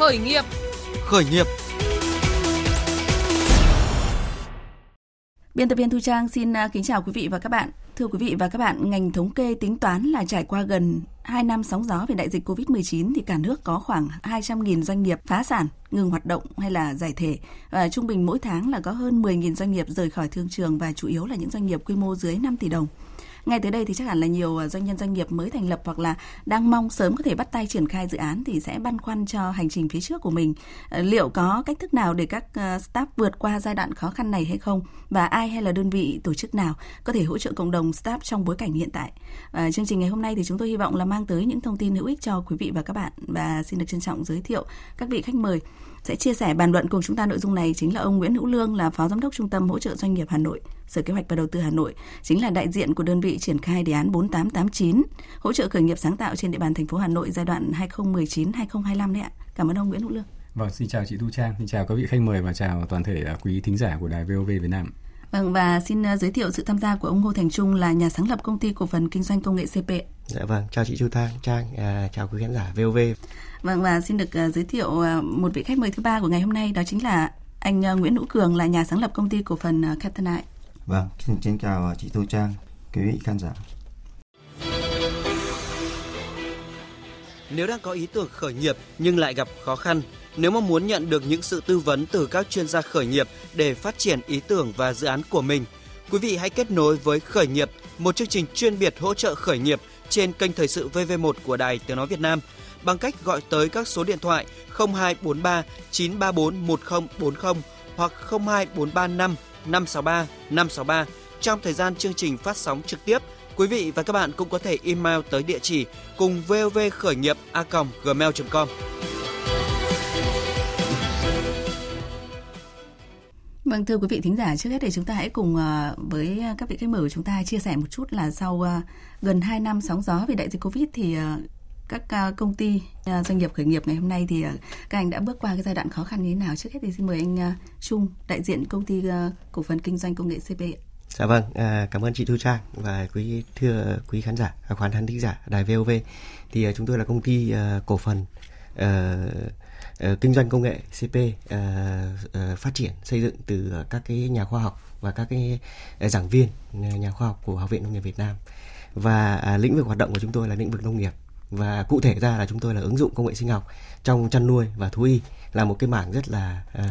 Khởi nghiệp. Khởi nghiệp. Biên tập viên Thu Trang xin à, kính chào quý vị và các bạn. Thưa quý vị và các bạn, ngành thống kê tính toán là trải qua gần 2 năm sóng gió về đại dịch Covid-19 thì cả nước có khoảng 200.000 doanh nghiệp phá sản, ngừng hoạt động hay là giải thể. Và trung bình mỗi tháng là có hơn 10.000 doanh nghiệp rời khỏi thương trường và chủ yếu là những doanh nghiệp quy mô dưới 5 tỷ đồng. Ngay tới đây thì chắc hẳn là nhiều à, doanh nhân doanh nghiệp mới thành lập hoặc là đang mong sớm có thể bắt tay triển khai dự án thì sẽ băn khoăn cho hành trình phía trước của mình. Ờ, liệu có cách thức nào để các ờ, staff vượt qua giai đoạn khó khăn này hay không? Và ai hay là đơn vị tổ chức nào có thể hỗ trợ cộng đồng staff trong bối cảnh hiện tại? À, chương trình ngày hôm nay thì chúng tôi hy vọng là mang tới những thông tin hữu ích cho quý vị và các bạn và xin được trân trọng giới thiệu các vị khách mời sẽ chia sẻ bàn luận cùng chúng ta nội dung này chính là ông Nguyễn Hữu Lương là phó giám đốc trung tâm hỗ trợ doanh nghiệp Hà Nội, Sở Kế hoạch và Đầu tư Hà Nội, chính là đại diện của đơn vị triển khai đề án 4889 hỗ trợ khởi nghiệp sáng tạo trên địa bàn thành phố Hà Nội giai đoạn 2019-2025 đấy ạ. Cảm ơn ông Nguyễn Hữu Lương. Vâng, xin chào chị Thu Trang, xin chào các vị khách mời và chào toàn thể à, quý thính giả của đài VOV Việt Nam. Vâng và xin à, giới thiệu sự tham gia của ông Ngô Thành Trung là nhà sáng lập công ty cổ phần kinh doanh công nghệ CP. Dạ vâng, chào chị Chu Trang, Trang, à, chào quý khán giả VOV. Vâng và xin được uh, giới thiệu uh, một vị khách mời thứ ba của ngày hôm nay đó chính là anh Nguyễn Hữu Cường là nhà sáng lập công ty cổ phần Captainite. Vâng, xin kính chào chị Thu Trang, quý vị khán giả. Nếu đang có ý tưởng khởi nghiệp nhưng lại gặp khó khăn, nếu mong muốn nhận được những sự tư vấn từ các chuyên gia khởi nghiệp để phát triển ý tưởng và dự án của mình, quý vị hãy kết nối với Khởi nghiệp, một chương trình chuyên biệt hỗ trợ khởi nghiệp trên kênh Thời sự VV1 của Đài Tiếng Nói Việt Nam bằng cách gọi tới các số điện thoại 0243 934 1040 hoặc 02435 563 563. Trong thời gian chương trình phát sóng trực tiếp, quý vị và các bạn cũng có thể email tới địa chỉ cùng vovkhởi nghiệp a gmail.com. Vâng thưa quý vị thính giả, trước hết thì chúng ta hãy cùng ờ, với các vị khách mời của chúng ta chia sẻ một chút là sau ờ, gần 2 năm sóng gió vì đại dịch Covid thì ờ, các công ty doanh nghiệp khởi nghiệp ngày hôm nay thì các anh đã bước qua cái giai đoạn khó khăn như thế nào? Trước hết thì xin mời anh Trung, đại diện công ty cổ phần kinh doanh công nghệ CP. Dạ vâng, à, cảm ơn chị Thu Trang và quý thưa quý khán giả, khán khán thính giả đài VOV. Thì chúng tôi là công ty cổ phần uh, kinh doanh công nghệ CP uh, uh, phát triển xây dựng từ uh, các cái nhà khoa học và các cái uh, giảng viên uh, nhà khoa học của Học viện Nông nghiệp Việt Nam. Và uh, lĩnh vực hoạt động của chúng tôi là lĩnh vực nông nghiệp. Và cụ thể ra là chúng tôi là ứng dụng công nghệ sinh học trong chăn nuôi và thú y là một cái mảng rất là uh,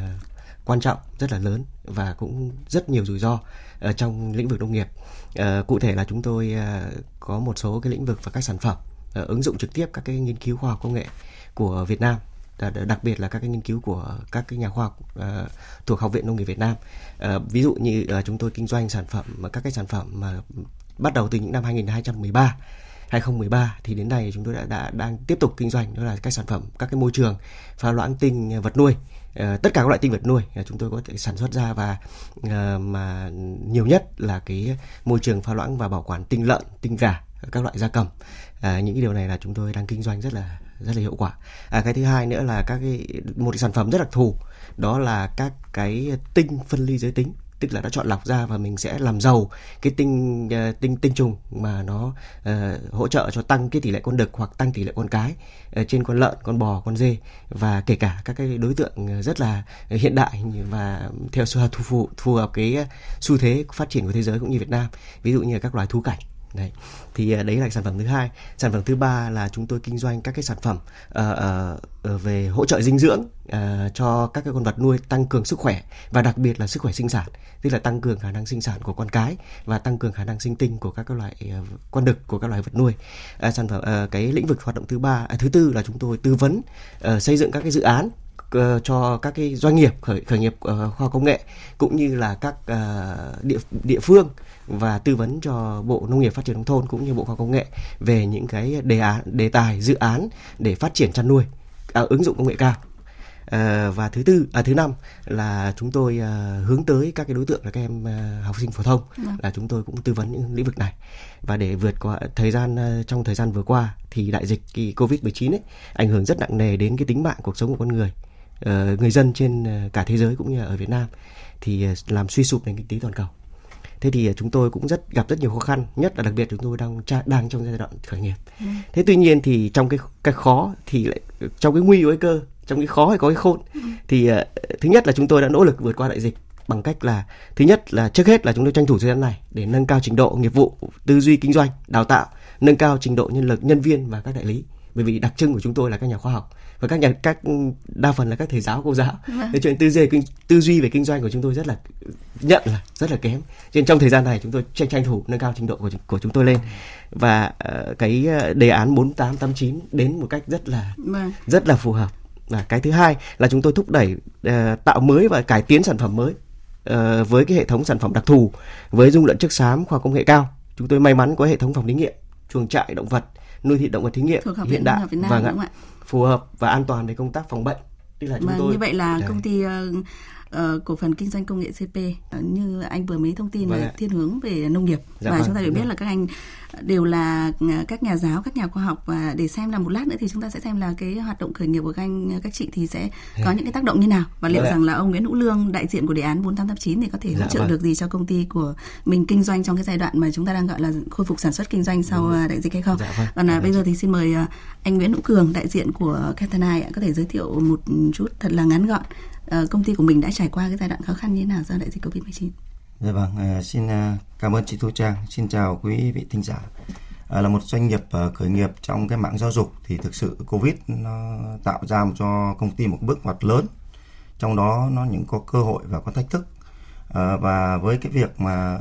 quan trọng rất là lớn và cũng rất nhiều rủi ro uh, trong lĩnh vực nông nghiệp. Uh, cụ thể là chúng tôi uh, có một số cái lĩnh vực và các sản phẩm uh, ứng dụng trực tiếp các cái nghiên cứu khoa học công nghệ của Việt Nam. Ờ, đặc biệt là các cái nghiên cứu của các cái nhà khoa học uh, thuộc Học viện Nông nghiệp Việt Nam. Uh, ví dụ như uh, chúng tôi kinh doanh sản phẩm các cái sản phẩm mà bắt đầu từ những năm 2013 2013 thì đến nay chúng tôi đã, đã đang tiếp tục kinh doanh đó là các sản phẩm các cái môi trường pha loãng tinh vật nuôi uh, tất cả các loại tinh vật nuôi uh, chúng tôi có thể sản xuất ra và uh, mà nhiều nhất là cái môi trường pha loãng và bảo quản tinh lợn tinh gà các loại gia cầm à, những cái điều này là chúng tôi đang kinh doanh rất là rất là hiệu quả. À, cái thứ hai nữa là các cái một cái sản phẩm rất đặc thù đó là các cái tinh phân ly giới tính. Tức là đã chọn lọc ra và mình sẽ làm giàu cái tinh uh, tinh tinh trùng mà nó uh, hỗ trợ cho tăng cái tỷ lệ con đực hoặc tăng tỷ lệ con cái uh, trên con lợn, con bò, con dê và kể cả các cái đối tượng rất là hiện đại và theo phù phù, phù hợp cái xu thế phát triển của thế giới cũng như Việt Nam. Ví dụ như là các loài thú cảnh đấy. Thì à, đấy là sản phẩm thứ hai. Sản phẩm thứ ba là chúng tôi kinh doanh các cái sản phẩm uh, uh, về hỗ trợ dinh dưỡng uh, cho các cái con vật nuôi tăng cường sức khỏe và đặc biệt là sức khỏe sinh sản tức là tăng cường khả năng sinh sản của con cái và tăng cường khả năng sinh tinh của các cái loại uh, con đực của các loài vật nuôi. Uh, sản phẩm uh, cái lĩnh vực hoạt động thứ ba uh, thứ tư là chúng tôi tư vấn uh, xây dựng các cái dự án cho các cái doanh nghiệp khởi khởi nghiệp uh, khoa công nghệ cũng như là các uh, địa địa phương và tư vấn cho Bộ Nông nghiệp Phát triển nông thôn cũng như Bộ Khoa học Công nghệ về những cái đề án đề tài dự án để phát triển chăn nuôi à, ứng dụng công nghệ cao. À, và thứ tư à thứ năm là chúng tôi à, hướng tới các cái đối tượng là các em à, học sinh phổ thông ừ. là chúng tôi cũng tư vấn những lĩnh vực này. Và để vượt qua thời gian trong thời gian vừa qua thì đại dịch cái covid 19 ấy ảnh hưởng rất nặng nề đến cái tính mạng cuộc sống của con người người dân trên cả thế giới cũng như ở Việt Nam. Thì làm suy sụp nền kinh tế toàn cầu thế thì chúng tôi cũng rất gặp rất nhiều khó khăn nhất là đặc biệt chúng tôi đang đang trong giai đoạn khởi nghiệp ừ. thế tuy nhiên thì trong cái cái khó thì lại trong cái nguy với cơ trong cái khó hay có cái khôn ừ. thì uh, thứ nhất là chúng tôi đã nỗ lực vượt qua đại dịch bằng cách là thứ nhất là trước hết là chúng tôi tranh thủ thời gian này để nâng cao trình độ nghiệp vụ tư duy kinh doanh đào tạo nâng cao trình độ nhân lực nhân viên và các đại lý bởi vì đặc trưng của chúng tôi là các nhà khoa học và các nhà các đa phần là các thầy giáo cô giáo. Vâng. nên chuyện tư duy kinh tư duy về kinh doanh của chúng tôi rất là nhận là rất là kém. Nên trong thời gian này chúng tôi tranh tranh thủ nâng cao trình độ của của chúng tôi lên. Và uh, cái ờ, đề án 4889 đến một cách rất là vâng. rất là phù hợp. Và cái thứ hai là chúng tôi thúc đẩy uh, tạo mới và cải tiến sản phẩm mới uh, với cái hệ thống sản phẩm đặc thù với dung lượng chất xám khoa công nghệ cao. Chúng tôi may mắn có hệ thống phòng thí nghiệm chuồng trại động vật nuôi thịt động vật thí nghiệm hiện đại. Và vâng phù hợp và an toàn về công tác phòng bệnh. Tức là chúng vâng, tôi như vậy là công ty uh, uh, cổ phần kinh doanh công nghệ CP uh, như anh vừa mới thông tin vâng là thiên hướng về nông nghiệp. Dạ và vâng, chúng ta đều biết vâng. là các anh đều là à, các nhà giáo các nhà khoa học. Và để xem là một lát nữa thì chúng ta sẽ xem là cái hoạt động khởi nghiệp của các anh các chị thì sẽ có những cái tác động như nào. Và liệu vâng rằng là ông Nguyễn Hữu Lương đại diện của đề án 4889 thì có thể hỗ trợ vâng. được gì cho công ty của mình kinh doanh trong cái giai đoạn mà chúng ta đang gọi là khôi phục sản xuất kinh doanh sau vâng. đại dịch hay không? Dạ, vâng. còn là bây giờ thì xin mời anh Nguyễn Hữu Cường đại diện của Catanai có thể giới thiệu một chút thật là ngắn gọn. Ờ, Ờ, công ty của mình đã trải qua cái giai đoạn khó khăn như thế nào do đại dịch Covid-19. Dạ vâng, ờ, xin ờ, cảm ơn chị Thu Trang, xin chào quý vị thính giả. À, là một doanh nghiệp khởi nghiệp trong cái mạng giáo dục thì thực sự Covid nó tạo ra cho công ty một bước ngoặt lớn. Trong đó nó những có cơ hội và có thách thức. và với cái việc mà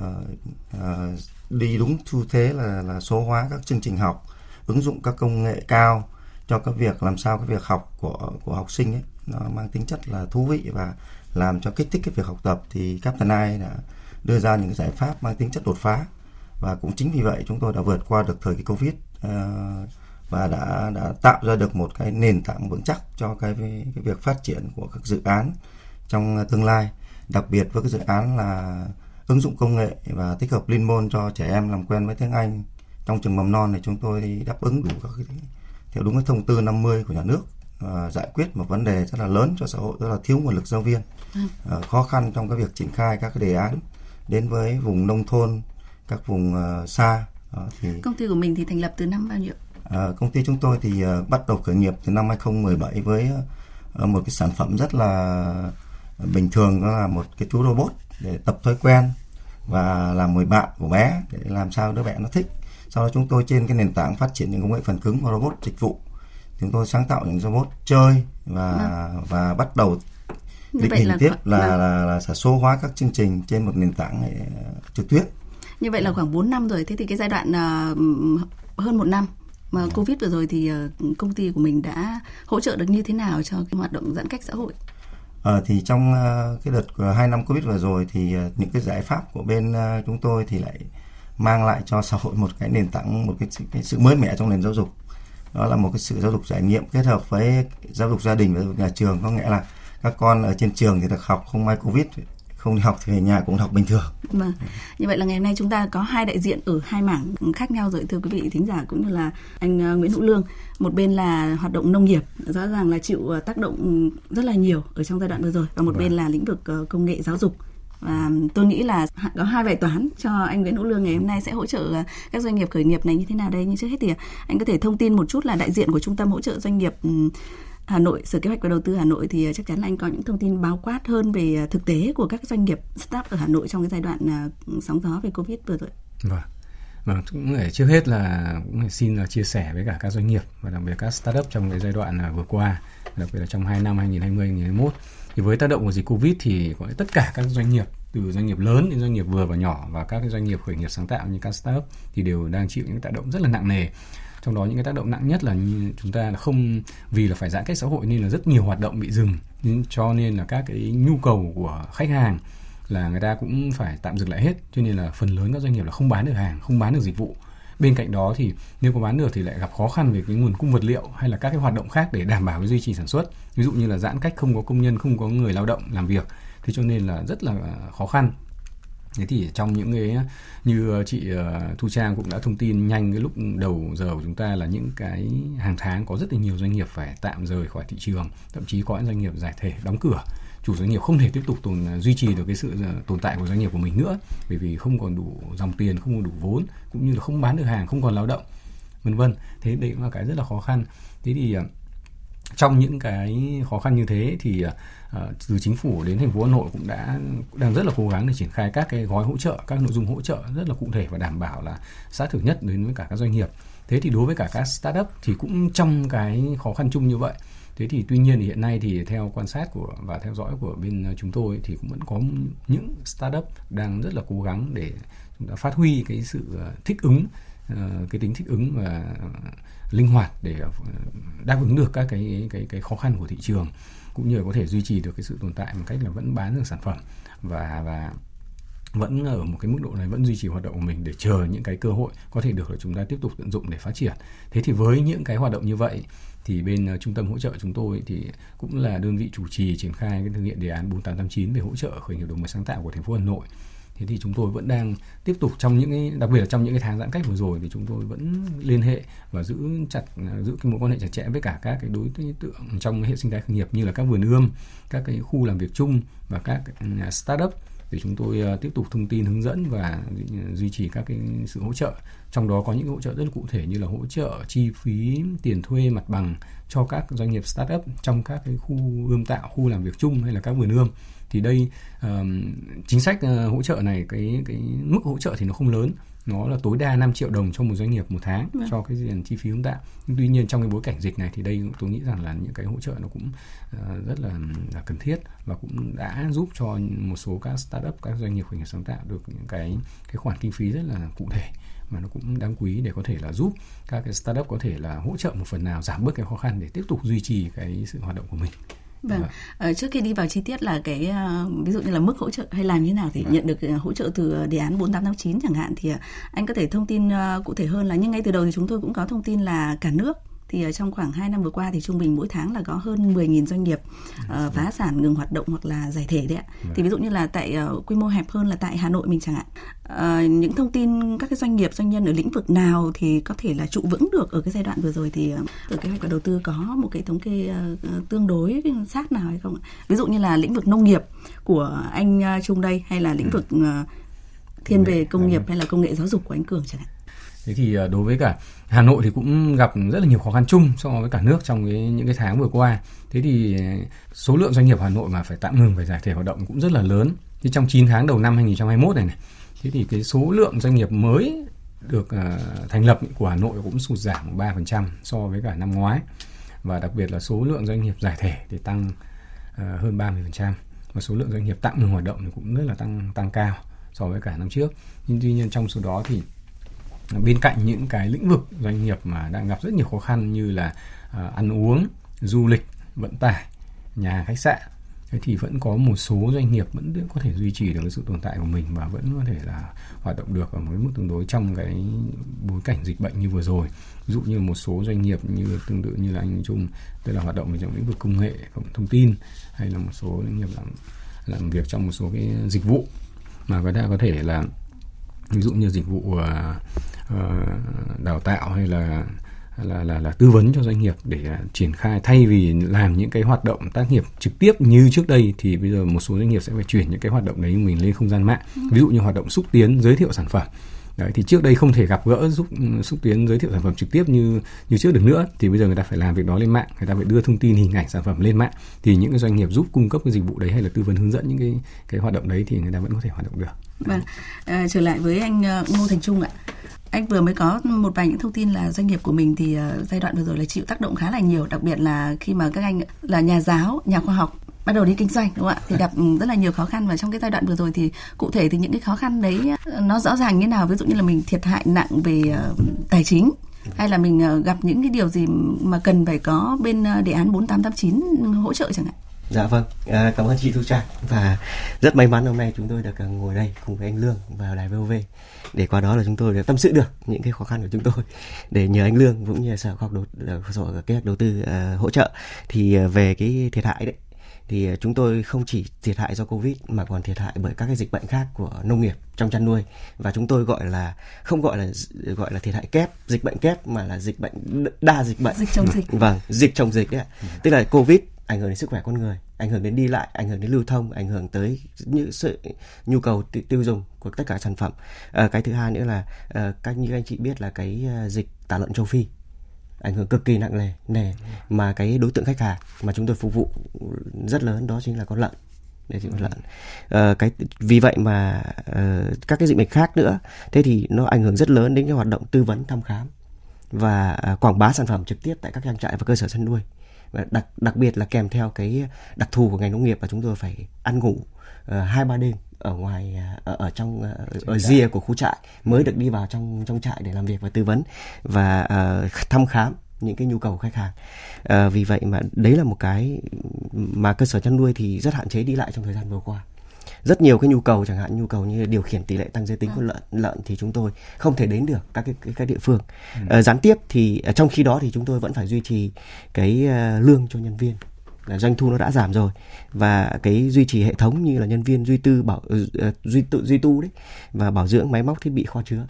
đi đúng xu thế là là số hóa các chương trình học, ứng dụng các công nghệ cao cho cái việc làm sao cái việc học của của học sinh ấy nó mang tính chất là thú vị và làm cho kích thích cái việc học tập thì Captain Eye đã đưa ra những giải pháp mang tính chất đột phá. Và cũng chính vì vậy chúng tôi đã vượt qua được thời kỳ Covid ờ, và đã đã tạo ra được một cái nền tảng vững chắc cho cái cái việc phát triển của các dự án trong tương lai. Đặc biệt với cái dự án là ứng dụng công nghệ và tích hợp liên môn cho trẻ em làm quen với tiếng Anh trong trường mầm non này, chúng tôi đáp ứng đủ các cái, theo đúng cái thông tư 50 của nhà nước uh, giải quyết một vấn đề rất là lớn cho xã hội đó là thiếu nguồn lực giáo viên. Uh, khó khăn trong cái việc triển khai các cái đề án đến với vùng nông thôn các vùng uh, xa uh, thì công ty của mình thì thành lập từ năm bao nhiêu? Uh, công ty chúng tôi thì uh, bắt đầu khởi nghiệp từ năm 2017 với uh, một cái sản phẩm rất là bình thường đó là một cái chú robot để tập thói quen và làm người bạn của bé để làm sao đứa bé nó thích. Sau đó chúng tôi trên cái nền tảng phát triển những công nghệ phần cứng và robot dịch vụ chúng tôi sáng tạo những robot chơi và vâng. và bắt đầu định hình tiếp là, là, là là sẽ số hóa các chương trình trên một nền tảng trực tuyến như vậy là khoảng 4 năm rồi. Thế thì cái giai đoạn uh, hơn một năm mà covid vừa rồi thì uh, công ty của mình đã hỗ trợ được như thế nào cho cái hoạt động giãn cách xã hội? À, thì trong uh, cái đợt hai năm covid vừa rồi thì uh, những cái giải pháp của bên uh, chúng tôi thì lại mang lại cho xã hội một cái nền tảng một cái, cái sự mới mẻ trong nền giáo dục đó là một cái sự giáo dục trải nghiệm kết hợp với giáo dục gia đình và giáo dục nhà trường có nghĩa là các con ở trên trường thì được học không may covid không đi học thì về nhà cũng học bình thường. Vâng. Như vậy là ngày hôm nay chúng ta có hai đại diện ở hai mảng khác nhau rồi thưa quý vị thính giả cũng như là anh ờ, Nguyễn Hữu Lương. Một bên là hoạt động nông nghiệp, rõ ràng là chịu ờ, tác động rất là nhiều ở trong giai đoạn vừa rồi và một vâng. bên là lĩnh vực ờ, công nghệ giáo dục và tôi nghĩ là có hai bài toán cho anh Nguyễn Hữu Lương ngày hôm nay sẽ hỗ trợ ờ, các doanh nghiệp khởi nghiệp này như thế nào đây nhưng trước hết thì ờ, anh có thể thông tin một chút là đại diện của trung tâm hỗ trợ doanh nghiệp ừ, Hà Nội, Sở Kế hoạch và Đầu tư Hà Nội thì ờ, chắc chắn là anh có những thông tin báo quát hơn về thực tế của các doanh nghiệp startup ở Hà Nội trong cái giai đoạn sóng gió về Covid vừa rồi. Vâng. Vâng, cũng phải trước hết là cũng phải xin là chia sẻ với cả các doanh nghiệp và đặc biệt các startup trong cái giai đoạn vừa qua, đặc biệt là trong 2 năm 2020 2021 thì với tác động của dịch covid thì có tất cả các doanh nghiệp, từ doanh nghiệp lớn đến doanh nghiệp vừa và nhỏ và các doanh nghiệp khởi nghiệp sáng tạo như các startup thì đều đang chịu những tác động rất là nặng nề. Trong đó những cái tác động nặng nhất là như chúng ta là không vì là phải giãn cách xã hội nên là rất nhiều hoạt động bị dừng. Cho nên là các cái nhu cầu của khách hàng là người ta cũng phải tạm dừng lại hết. Cho nên là phần lớn các doanh nghiệp là không bán được hàng, không bán được dịch vụ bên cạnh đó thì nếu có bán được thì lại gặp khó khăn về cái nguồn cung vật liệu hay là các cái hoạt động khác để đảm bảo cái duy trì sản xuất. Ví dụ như là giãn cách không có công nhân, không có người lao động làm việc. Thế cho nên là rất là à, khó khăn. Thế thì trong những cái như ờ, chị ờ, Thu Trang cũng đã thông tin nhanh cái lúc đầu giờ của chúng ta là những cái hàng tháng có rất là nhiều doanh nghiệp phải tạm rời khỏi thị trường, thậm chí có những doanh nghiệp giải thể đóng cửa chủ doanh nghiệp không thể tiếp tục tồn duy trì được cái sự ờ, tồn tại của doanh nghiệp của mình nữa bởi vì không còn đủ dòng tiền không còn đủ vốn cũng như là không bán được hàng không còn lao động vân vân thế đấy cũng là cái rất là khó khăn thế thì ờ, trong những cái khó khăn như thế thì uh, từ chính phủ đến thành phố Hà Nội cũng đã đang rất là cố gắng để triển khai các cái gói hỗ trợ, các nội dung hỗ trợ rất là cụ thể và đảm bảo là sát thực nhất đến với cả các doanh nghiệp. Thế thì đối với cả các startup thì cũng trong cái khó khăn chung như vậy. Thế thì tuy nhiên thì hiện nay thì theo quan sát của và theo dõi của bên ờ, chúng tôi thì cũng vẫn có những startup đang rất là cố gắng để chúng ta phát huy cái sự ờ, thích ứng ờ, cái tính thích ứng và linh hoạt để đáp ứng được các cái cái cái khó khăn của thị trường, cũng như là có thể duy trì được cái sự tồn tại một cách là vẫn bán được sản phẩm và và vẫn ở một cái mức độ này vẫn duy trì hoạt động của mình để chờ những cái cơ hội có thể được là chúng ta tiếp tục tận dụng để phát triển. Thế thì với những cái hoạt động như vậy thì bên uh, trung tâm hỗ trợ chúng tôi thì cũng là đơn vị chủ trì triển khai cái thực hiện đề án 4889 về hỗ trợ khởi nghiệp đổi mới sáng tạo của thành phố Hà Nội. Thế thì chúng tôi vẫn đang tiếp tục trong những cái đặc biệt là trong những cái tháng giãn cách vừa rồi thì chúng tôi vẫn liên hệ và giữ chặt ờ, giữ cái mối quan hệ chặt chẽ với cả các cái đối tượng trong hệ sinh thái khởi nghiệp như là các vườn ươm các cái khu làm việc chung và các ừ, startup để chúng tôi ờ, tiếp tục thông tin hướng dẫn và duy trì các cái sự hỗ trợ. Trong đó có những hỗ trợ rất là cụ thể như là hỗ trợ chi phí tiền thuê mặt bằng cho các doanh nghiệp startup trong các cái khu ươm tạo khu làm việc chung hay là các vườn ươm. Thì đây um, chính sách uh, hỗ trợ này cái cái mức hỗ trợ thì nó không lớn nó là tối đa 5 triệu đồng cho một doanh nghiệp một tháng ừ. cho cái tiền chi phí ươm tạo nhưng tuy nhiên trong cái bối cảnh dịch này thì đây tôi nghĩ rằng là những cái hỗ trợ nó cũng uh, rất là, là cần thiết và cũng đã giúp cho một số các startup các doanh nghiệp khởi nghiệp sáng tạo được những cái cái khoản kinh phí rất là cụ thể mà nó cũng đáng quý để có thể là giúp các cái startup có thể là hỗ trợ một phần nào giảm bớt cái khó khăn để tiếp tục duy trì cái sự hoạt động của mình. Vâng, à, trước khi đi vào chi tiết là cái uh, ví dụ như là mức hỗ trợ hay làm như thế nào thì vâng. nhận được uh, hỗ trợ từ đề án 4889 chẳng hạn thì anh có thể thông tin cụ thể hơn là nhưng ngay từ đầu thì chúng tôi cũng có thông tin là cả nước thì ở trong khoảng 2 năm vừa qua thì trung bình mỗi tháng là có hơn 10.000 doanh nghiệp uh, phá sản ngừng hoạt động hoặc là giải thể đấy ạ. Vâng. Thì ví dụ như là tại uh, quy mô hẹp hơn là tại Hà Nội mình chẳng hạn. Uh, những thông tin các cái doanh nghiệp doanh nhân ở lĩnh vực nào thì có thể là trụ vững được ở cái giai đoạn vừa rồi thì uh, từ kế hoạch và đầu tư có một cái thống kê uh, tương đối sát nào hay không ạ? Ví dụ như là lĩnh vực nông nghiệp của anh uh, Trung đây hay là lĩnh vực uh, thiên về công nghiệp hay là công nghệ giáo dục của anh Cường chẳng hạn. Thế thì ờ, đối với cả Hà Nội thì cũng gặp rất là nhiều khó khăn chung so với cả nước trong cái, những cái tháng vừa qua. Thế thì ờ, số lượng doanh nghiệp Hà Nội mà phải tạm ngừng phải giải thể hoạt động cũng rất là lớn. Thì trong 9 tháng đầu năm 2021 này này, thế thì cái số lượng doanh nghiệp mới được uh, thành lập của Hà Nội cũng sụt giảm 3% so với cả năm ngoái. Và đặc biệt là số lượng doanh nghiệp giải thể thì tăng uh, hơn 30% và số lượng doanh nghiệp tạm ngừng hoạt động thì cũng rất là tăng tăng cao so với cả năm trước. Nhưng tuy nhiên trong số đó thì bên cạnh những cái lĩnh vực doanh nghiệp mà đang gặp rất nhiều khó khăn như là uh, ăn uống du lịch vận tải nhà khách sạn thế thì vẫn có một số doanh nghiệp vẫn có thể duy trì được cái sự tồn tại của mình và vẫn có thể là hoạt động được ở một cái mức tương đối trong cái bối cảnh dịch bệnh như vừa rồi. Ví dụ như một số doanh nghiệp như tương tự như là anh Trung tức là hoạt động trong lĩnh vực công nghệ thông tin hay là một số doanh nghiệp làm làm việc trong một số cái dịch vụ mà có thể có thể là ví dụ như dịch vụ uh, uh, đào tạo hay là là là là tư vấn cho doanh nghiệp để uh, triển khai thay vì làm những cái hoạt động tác nghiệp trực tiếp như trước đây thì bây giờ một số doanh nghiệp sẽ phải chuyển những cái hoạt động đấy mình lên không gian mạng ừ. ví dụ như hoạt động xúc tiến giới thiệu sản phẩm Đấy, thì trước đây không thể gặp gỡ giúp ừ, xúc tiến giới thiệu sản phẩm trực tiếp như như trước được nữa. Thì bây giờ người ta phải làm việc đó lên mạng người ta phải đưa thông tin hình ảnh sản phẩm lên mạng. Thì những cái doanh nghiệp giúp cung cấp cái dịch vụ đấy hay là tư vấn hướng dẫn những cái cái hoạt động đấy thì người ta vẫn có thể hoạt động được. Vâng, à, trở lại với anh ờ, Ngô Thành Trung ạ. Anh vừa mới có một vài những thông tin là doanh nghiệp của mình thì ờ, giai đoạn vừa rồi là chịu tác động khá là nhiều, đặc biệt là khi mà các anh là nhà giáo, nhà khoa học bắt đầu đi kinh doanh đúng không ạ? Thì gặp rất là nhiều khó khăn và trong cái giai đoạn vừa rồi thì cụ thể thì những cái khó khăn đấy nó rõ ràng như nào? Ví dụ như là mình thiệt hại nặng về uh, tài chính hay là mình uh, gặp những cái điều gì mà cần phải có bên đề án 4889 hỗ trợ chẳng hạn? Dạ vâng, à, cảm ơn chị Thu Trang. Và rất may mắn hôm nay chúng tôi được ngồi đây cùng với anh Lương vào đài VOV để qua đó là chúng tôi đã tâm sự được những cái khó khăn của chúng tôi. Để nhờ anh Lương cũng như sở khoa học đầu sở kế hoạch đầu tư uh, hỗ trợ. Thì về cái thiệt hại đấy thì chúng tôi không chỉ thiệt hại do covid mà còn thiệt hại bởi các cái dịch bệnh khác của nông nghiệp trong chăn nuôi. Và chúng tôi gọi là không gọi là gọi là thiệt hại kép dịch bệnh kép mà là dịch bệnh đa dịch bệnh. Dịch trong dịch. Vâng dịch trong dịch đấy ừ. tức là covid ảnh hưởng đến sức khỏe con người ảnh hưởng đến đi lại ảnh hưởng đến lưu thông ảnh hưởng tới những sự nhu cầu tiêu dùng của tất cả sản phẩm. À, cái thứ hai nữa là à, các như anh chị biết là cái dịch tả lợn châu phi ảnh hưởng cực kỳ nặng nề nề mà cái đối tượng khách hàng mà chúng tôi phục vụ rất lớn đó chính là con lợn để chịu lợn. Ờ, cái vì vậy mà uh, các cái dịch bệnh khác nữa thế thì nó ảnh hưởng rất lớn đến cái hoạt động tư vấn thăm khám và uh, quảng bá sản phẩm trực tiếp tại các trang trại và cơ sở chăn nuôi. Và đặc đặc biệt là kèm theo cái đặc thù của ngành nông nghiệp là chúng tôi phải ăn ngủ hai uh, ba đêm ở ngoài ở, ở trong ở rìa của khu trại mới được đi vào trong trong trại để làm việc và tư vấn và uh, thăm khám những cái nhu cầu của khách hàng. À, vì vậy mà đấy là một cái mà cơ sở chăn nuôi thì rất hạn chế đi lại trong thời gian vừa qua. Rất nhiều cái nhu cầu chẳng hạn nhu cầu như điều khiển tỷ lệ tăng giới tính của lợn lợn thì chúng tôi không thể đến được các cái, cái các địa phương. Ừ. à, gián tiếp thì trong khi đó thì chúng tôi vẫn phải duy trì cái uh, lương cho nhân viên doanh thu nó đã giảm rồi và cái duy trì hệ thống như là nhân viên duy tư bảo ờ, ờ, duy tự duy tu đấy và bảo dưỡng máy móc thiết bị kho chứa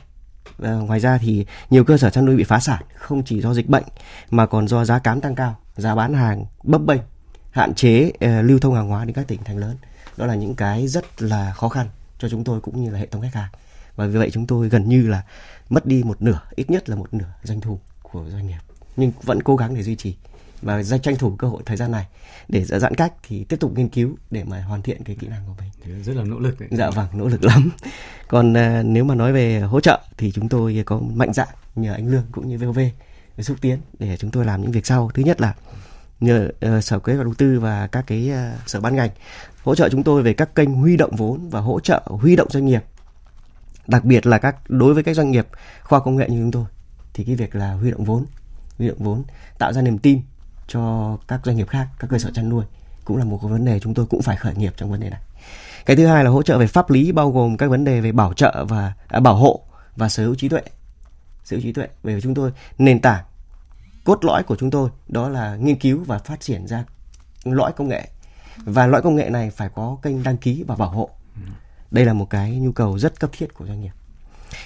và ngoài ra thì nhiều cơ sở chăn nuôi bị phá sản không chỉ do dịch bệnh mà còn do giá cám tăng cao, giá bán hàng bấp bênh, hạn chế uh, lưu thông hàng hóa đến các tỉnh thành lớn. Đó là những cái rất là khó khăn cho chúng tôi cũng như là hệ thống khách hàng. Và vì vậy chúng tôi gần như là mất đi một nửa, ít nhất là một nửa doanh thu của doanh nghiệp nhưng vẫn cố gắng để duy trì và ra tranh thủ cơ hội thời gian này để giãn cách thì tiếp tục nghiên cứu để mà hoàn thiện cái kỹ năng của mình. Rất là nỗ lực đấy. Dạ vâng, nỗ lực lắm. Còn uh, nếu mà nói về hỗ trợ thì chúng tôi có mạnh dạn nhờ anh Lương cũng như VOV để xúc tiến để chúng tôi làm những việc sau. Thứ nhất là nhờ uh, sở kế hoạch đầu tư và các cái uh, sở ban ngành hỗ trợ chúng tôi về các kênh huy động vốn và hỗ trợ huy động doanh nghiệp đặc biệt là các đối với các doanh nghiệp khoa công nghệ như chúng tôi thì cái việc là huy động vốn huy động vốn tạo ra niềm tin cho các doanh nghiệp khác, các cơ sở chăn nuôi cũng là một cái vấn đề chúng tôi cũng phải khởi nghiệp trong vấn đề này. Cái thứ hai là hỗ trợ về pháp lý bao gồm các vấn đề về bảo trợ và à, bảo hộ và sở hữu trí tuệ. Sở hữu trí tuệ về chúng tôi nền tảng cốt lõi của chúng tôi đó là nghiên cứu và phát triển ra lõi công nghệ và lõi công nghệ này phải có kênh đăng ký và bảo hộ. Đây là một cái nhu cầu rất cấp thiết của doanh nghiệp.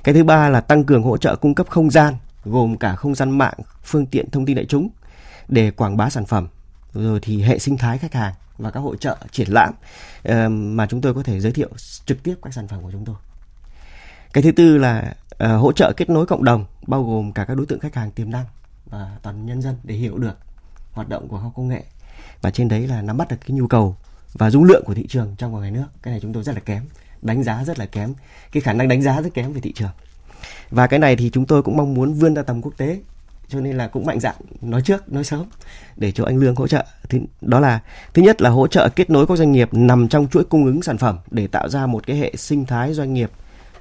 Cái thứ ba là tăng cường hỗ trợ cung cấp không gian gồm cả không gian mạng, phương tiện thông tin đại chúng để quảng bá sản phẩm rồi thì hệ sinh thái khách hàng và các hội trợ triển lãm mà chúng tôi có thể giới thiệu trực tiếp các sản phẩm của chúng tôi. Cái thứ tư là ờ, hỗ trợ kết nối cộng đồng bao gồm cả các đối tượng khách hàng tiềm năng và toàn nhân dân để hiểu được hoạt động của khoa công nghệ và trên đấy là nắm bắt được cái nhu cầu và dung lượng của thị trường trong và ngoài nước. Cái này chúng tôi rất là kém, đánh giá rất là kém, cái khả năng đánh giá rất kém về thị trường. Và cái này thì chúng tôi cũng mong muốn vươn ra tầm quốc tế cho nên là cũng mạnh dạn nói trước, nói sớm để cho anh lương hỗ trợ. Thì đó là, thứ nhất là hỗ trợ kết nối các doanh nghiệp nằm trong chuỗi cung ứng sản phẩm để tạo ra một cái hệ sinh thái doanh nghiệp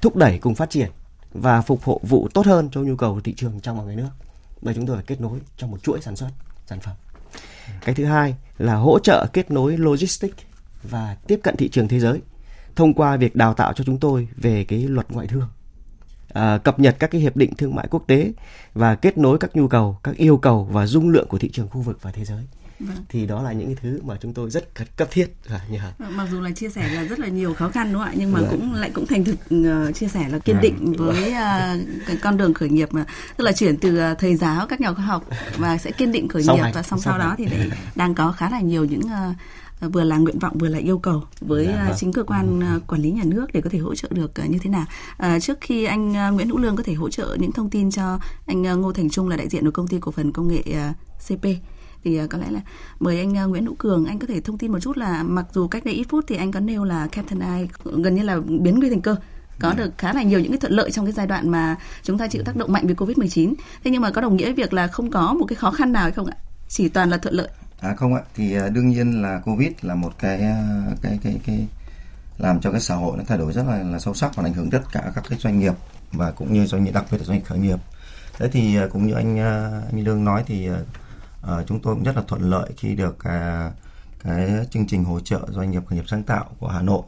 thúc đẩy cùng phát triển và phục vụ vụ tốt hơn cho nhu cầu thị trường trong và ngoài nước. Bởi chúng tôi phải kết nối trong một chuỗi sản xuất, sản phẩm. Cái thứ hai là hỗ trợ kết nối logistics và tiếp cận thị trường thế giới thông qua việc đào tạo cho chúng tôi về cái luật ngoại thương à, cập nhật các cái hiệp định thương mại quốc tế và kết nối các nhu cầu, các yêu cầu và dung lượng của thị trường khu vực và thế giới. Vâng. thì đó là những cái thứ mà chúng tôi rất cấp thiết và nhờ vâng, mặc dù là chia sẻ là rất là nhiều khó khăn đúng không ạ nhưng mà vâng. cũng lại cũng thành thực uh, chia sẻ là kiên định vâng. với uh, cái con đường khởi nghiệp mà tức là chuyển từ uh, thầy giáo các nhà khoa học và sẽ kiên định khởi nghiệp và song sau đó thì lại đang có khá là nhiều những uh, Ờ, vừa là nguyện vọng vừa là yêu cầu với dạ, vâng. chính cơ quan ừ. quản lý nhà nước để có thể hỗ trợ được như thế nào. À, trước khi anh Nguyễn Hữu Lương có thể hỗ trợ những thông tin cho anh Ngô Thành Trung là đại diện của công ty cổ phần công nghệ CP thì có lẽ là mời anh Nguyễn Hữu Cường anh có thể thông tin một chút là mặc dù cách đây ít phút thì anh có nêu là Captain Eye gần như là biến nguy thành cơ có dạ. được khá là nhiều những cái thuận lợi trong cái giai đoạn mà chúng ta chịu tác động mạnh với Covid-19. Thế nhưng mà có đồng nghĩa với việc là không có một cái khó khăn nào hay không ạ? Chỉ toàn là thuận lợi. À không ạ, thì à, đương nhiên là Covid là một cái à, cái cái cái làm cho cái xã hội nó thay đổi rất là, là sâu sắc và ảnh hưởng tất cả các cái doanh nghiệp và cũng như doanh nghiệp đặc biệt là doanh nghiệp khởi nghiệp. Thế thì à, cũng như anh anh Lương nói thì uh, chúng tôi cũng rất là thuận lợi khi được uh, cái chương trình hỗ trợ doanh nghiệp khởi nghiệp sáng tạo của Hà Nội.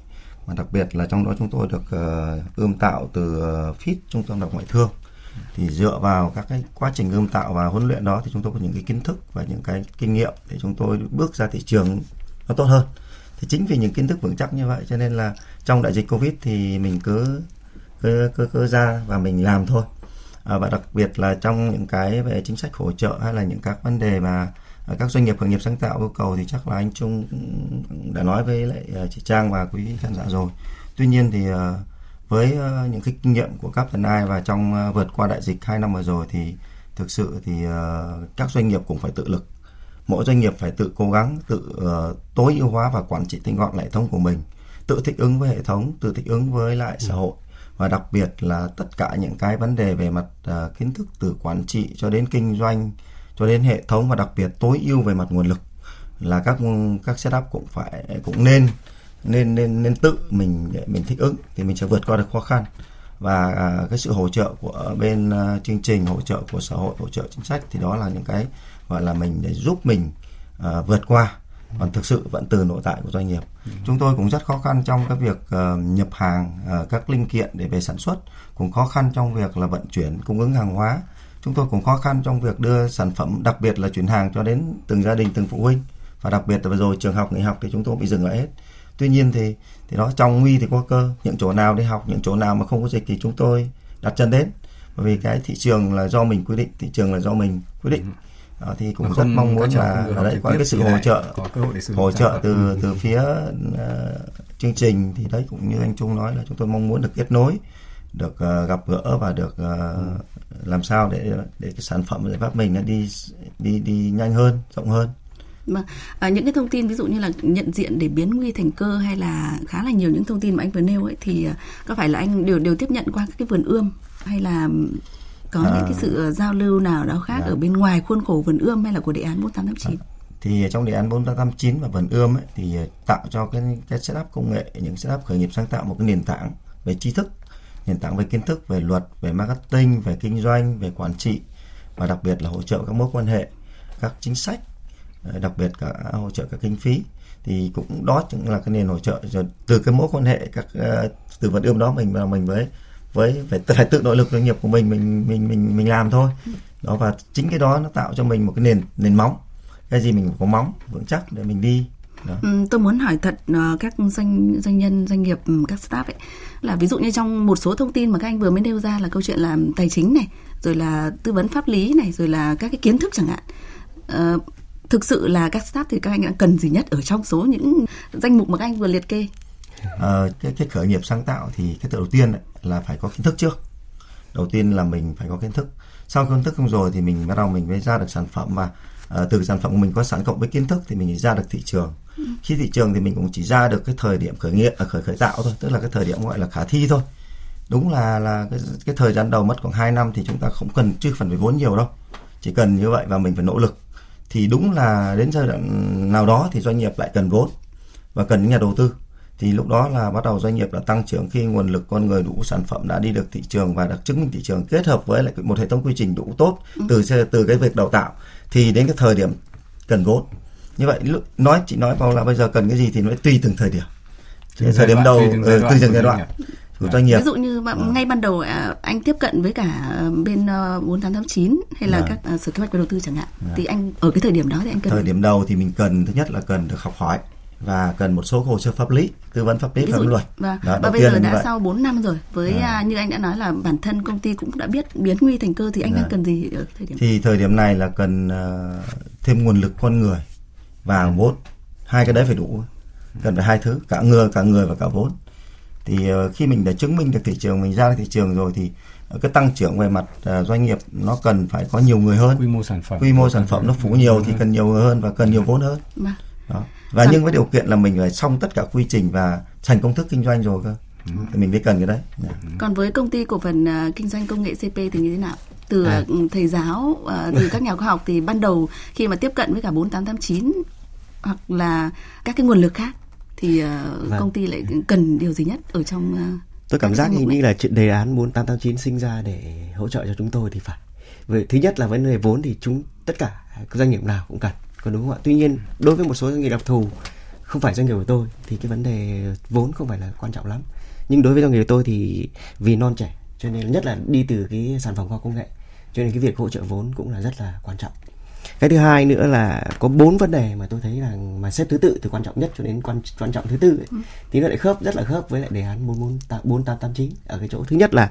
Và đặc biệt là trong đó chúng tôi được uh, ươm tạo từ uh, FIT trung tâm đọc ngoại thương thì dựa vào các cái quá trình ươm tạo và huấn luyện đó thì chúng tôi có những cái kiến thức và những cái kinh nghiệm để chúng tôi bước ra thị trường nó tốt hơn. Thì chính vì những kiến thức vững chắc như vậy cho nên là trong đại dịch covid thì mình cứ cứ cứ, cứ ra và mình làm thôi. À, và đặc biệt là trong những cái về chính sách hỗ trợ hay là những các vấn đề mà à, các doanh nghiệp khởi nghiệp sáng tạo yêu cầu thì chắc là anh Trung đã nói với lại à, chị Trang và quý khán giả rồi. Tuy nhiên thì uh, với uh, những cái kinh nghiệm của các phần ai và trong uh, vượt qua đại dịch hai năm vừa rồi thì thực sự thì các doanh nghiệp cũng phải tự lực. Mỗi doanh nghiệp phải tự cố gắng tự uh, tối ưu hóa và quản trị tinh gọn hệ thống của mình. Tự thích ứng với hệ thống tự thích ứng với lại xã hội. Và đặc biệt là tất cả những cái vấn đề về mặt uh, kiến thức từ quản trị cho đến kinh doanh cho đến hệ thống và đặc biệt tối ưu về mặt nguồn lực là các các setup cũng phải cũng nên nên nên nên tự mình mình thích ứng thì mình sẽ vượt qua được khó khăn. Và à, cái sự hỗ trợ của bên à, chương trình hỗ trợ của xã hội hỗ trợ chính sách thì đó là những cái gọi là mình để giúp mình à, vượt qua. Còn thực sự vẫn từ nội tại của doanh nghiệp. Chúng tôi cũng rất khó khăn trong cái việc uh, nhập hàng uh, các linh kiện để về sản xuất. Cũng khó khăn trong việc là vận chuyển cung ứng hàng hóa. Chúng tôi cũng khó khăn trong việc đưa sản phẩm đặc biệt là chuyển hàng cho đến từng gia đình từng phụ huynh. Và đặc biệt là vừa rồi trường học nghỉ học thì chúng tôi bị dừng lại hết tuy nhiên thì thì đó trong nguy thì có cơ những chỗ nào đi học những chỗ nào mà không có dịch thì chúng tôi đặt chân đến. Bởi vì cái thị trường là do mình quyết định thị trường là do mình quyết định. Đó, thì cũng rất mong muốn là ở đây có cái sự hỗ trợ hỗ trợ từ ừ. từ phía uh, chương trình thì đấy cũng như anh Trung nói là chúng tôi mong muốn được kết nối được uh, gặp gỡ và được uh, làm sao để để cái sản phẩm giải pháp mình nó đi đi đi nhanh hơn rộng hơn mà à, những cái thông tin ví dụ như là nhận diện để biến nguy thành cơ hay là khá là nhiều những thông tin mà anh vừa nêu ấy thì à, có phải là anh đều đều tiếp nhận qua các cái vườn ươm hay là có à, những cái sự giao lưu nào đó khác dạ. ở bên ngoài khuôn khổ vườn ươm hay là của đề án 4889 à, thì trong đề án 4889 và vườn ươm ấy, thì tạo cho cái cái setup công nghệ những setup khởi nghiệp sáng tạo một cái nền tảng về tri thức nền tảng về kiến thức về luật về marketing về kinh doanh về quản trị và đặc biệt là hỗ trợ các mối quan hệ các chính sách Ờ, đặc biệt cả hỗ trợ các kinh phí thì cũng đó chính là cái nền hỗ trợ rồi từ cái mối quan hệ các ờ, từ vận ươm đó mình và mình với với phải phải tự nội lực doanh nghiệp của mình mình mình mình mình làm thôi. Đó và chính cái đó nó tạo cho mình một cái nền nền móng. Cái gì mình có móng vững chắc để mình đi. Đó. Ừ, tôi muốn hỏi thật ờ, các doanh doanh nhân doanh nghiệp ừ, các staff ấy là ví dụ như trong một số thông tin mà các anh vừa mới nêu ra là câu chuyện là tài chính này rồi là tư vấn pháp lý này rồi là các cái kiến thức chẳng hạn thực sự là các staff thì các anh đã cần gì nhất ở trong số những danh mục mà các anh vừa liệt kê? À, cái cái khởi nghiệp sáng tạo thì cái đầu tiên là phải có kiến thức trước. Đầu tiên là mình phải có kiến thức. Sau kiến thức không rồi thì mình bắt đầu mình mới ra được sản phẩm và uh, từ sản phẩm của mình có sẵn cộng với kiến thức thì mình ra được thị trường. Khi thị trường thì mình cũng chỉ ra được cái thời điểm khởi nghiệp à, khởi khởi tạo thôi tức là cái thời điểm gọi là khả thi thôi. Đúng là là cái, cái thời gian đầu mất khoảng 2 năm thì chúng ta không cần chưa phần về vốn nhiều đâu. Chỉ cần như vậy và mình phải nỗ lực thì đúng là đến giai đoạn nào đó thì doanh nghiệp lại cần vốn và cần những nhà đầu tư. Thì lúc đó là bắt đầu doanh nghiệp đã tăng trưởng khi nguồn lực con người đủ sản phẩm đã đi được thị trường và được chứng minh thị trường kết hợp với lại một hệ thống quy trình đủ tốt ừ. từ từ cái việc đào tạo thì đến cái thời điểm cần vốn. Như vậy nói chị nói vào là bây giờ cần cái gì thì nó tùy từng thời điểm. Từng thời điểm đầu tùy từng giai đoạn của doanh nghiệp ví dụ như à. ngay ban đầu à, anh tiếp cận với cả bên 4889 ờ, hay là à. các uh, sở kế hoạch và đầu tư chẳng hạn à. thì anh ở cái thời điểm đó thì anh cần thời điểm đầu thì mình cần thứ nhất là cần được học hỏi và cần một số hồ sơ pháp lý tư vấn pháp lý pháp luật và, đó, và bây giờ đã sau 4 năm rồi với à. như anh đã nói là bản thân công ty cũng đã biết biến nguy thành cơ thì anh à. đang cần gì ở thời điểm thì thời điểm này là cần uh, thêm nguồn lực con người và vốn hai cái đấy phải đủ cần phải hai thứ cả người cả người và cả vốn thì uh, khi mình đã chứng minh được thị trường mình ra được thị trường rồi thì uh, cái tăng trưởng về mặt uh, doanh nghiệp nó cần phải có nhiều người hơn. Quy mô sản phẩm. Quy mô sản phẩm nó phủ nhiều thì cần nhiều người hơn và cần nhiều vốn hơn. Vâng. đó. Và nhưng với điều kiện là mình phải xong tất cả quy trình và thành công thức kinh doanh rồi cơ. Thì mình mới cần cái đấy. Dạ. còn với công ty cổ phần uh, kinh doanh công nghệ CP thì như thế nào? Từ à. thầy giáo uh, từ các nhà khoa học thì ban đầu khi mà tiếp cận với cả 4889 hoặc là các cái nguồn lực khác thì uh, vâng. công ty lại cần điều gì nhất ở trong uh, tôi cảm giác hình như là chuyện đề án 4889 sinh ra để hỗ trợ cho chúng tôi thì phải. Về thứ nhất là vấn đề vốn thì chúng tất cả các doanh nghiệp nào cũng cần còn đúng không ạ? Tuy nhiên đối với một số doanh nghiệp đặc thù không phải doanh nghiệp của tôi thì cái vấn đề vốn không phải là quan trọng lắm. Nhưng đối với doanh nghiệp của tôi thì vì non trẻ cho nên nhất là đi từ cái sản phẩm khoa công nghệ cho nên cái việc hỗ trợ vốn cũng là rất là quan trọng cái thứ hai nữa là có bốn vấn đề mà tôi thấy là mà xếp thứ tự từ quan trọng nhất cho đến quan quan trọng thứ tư ấy, ừ. thì nó lại khớp rất là khớp với lại đề án bốn bốn bốn tám tám chín ở cái chỗ. Thứ nhất là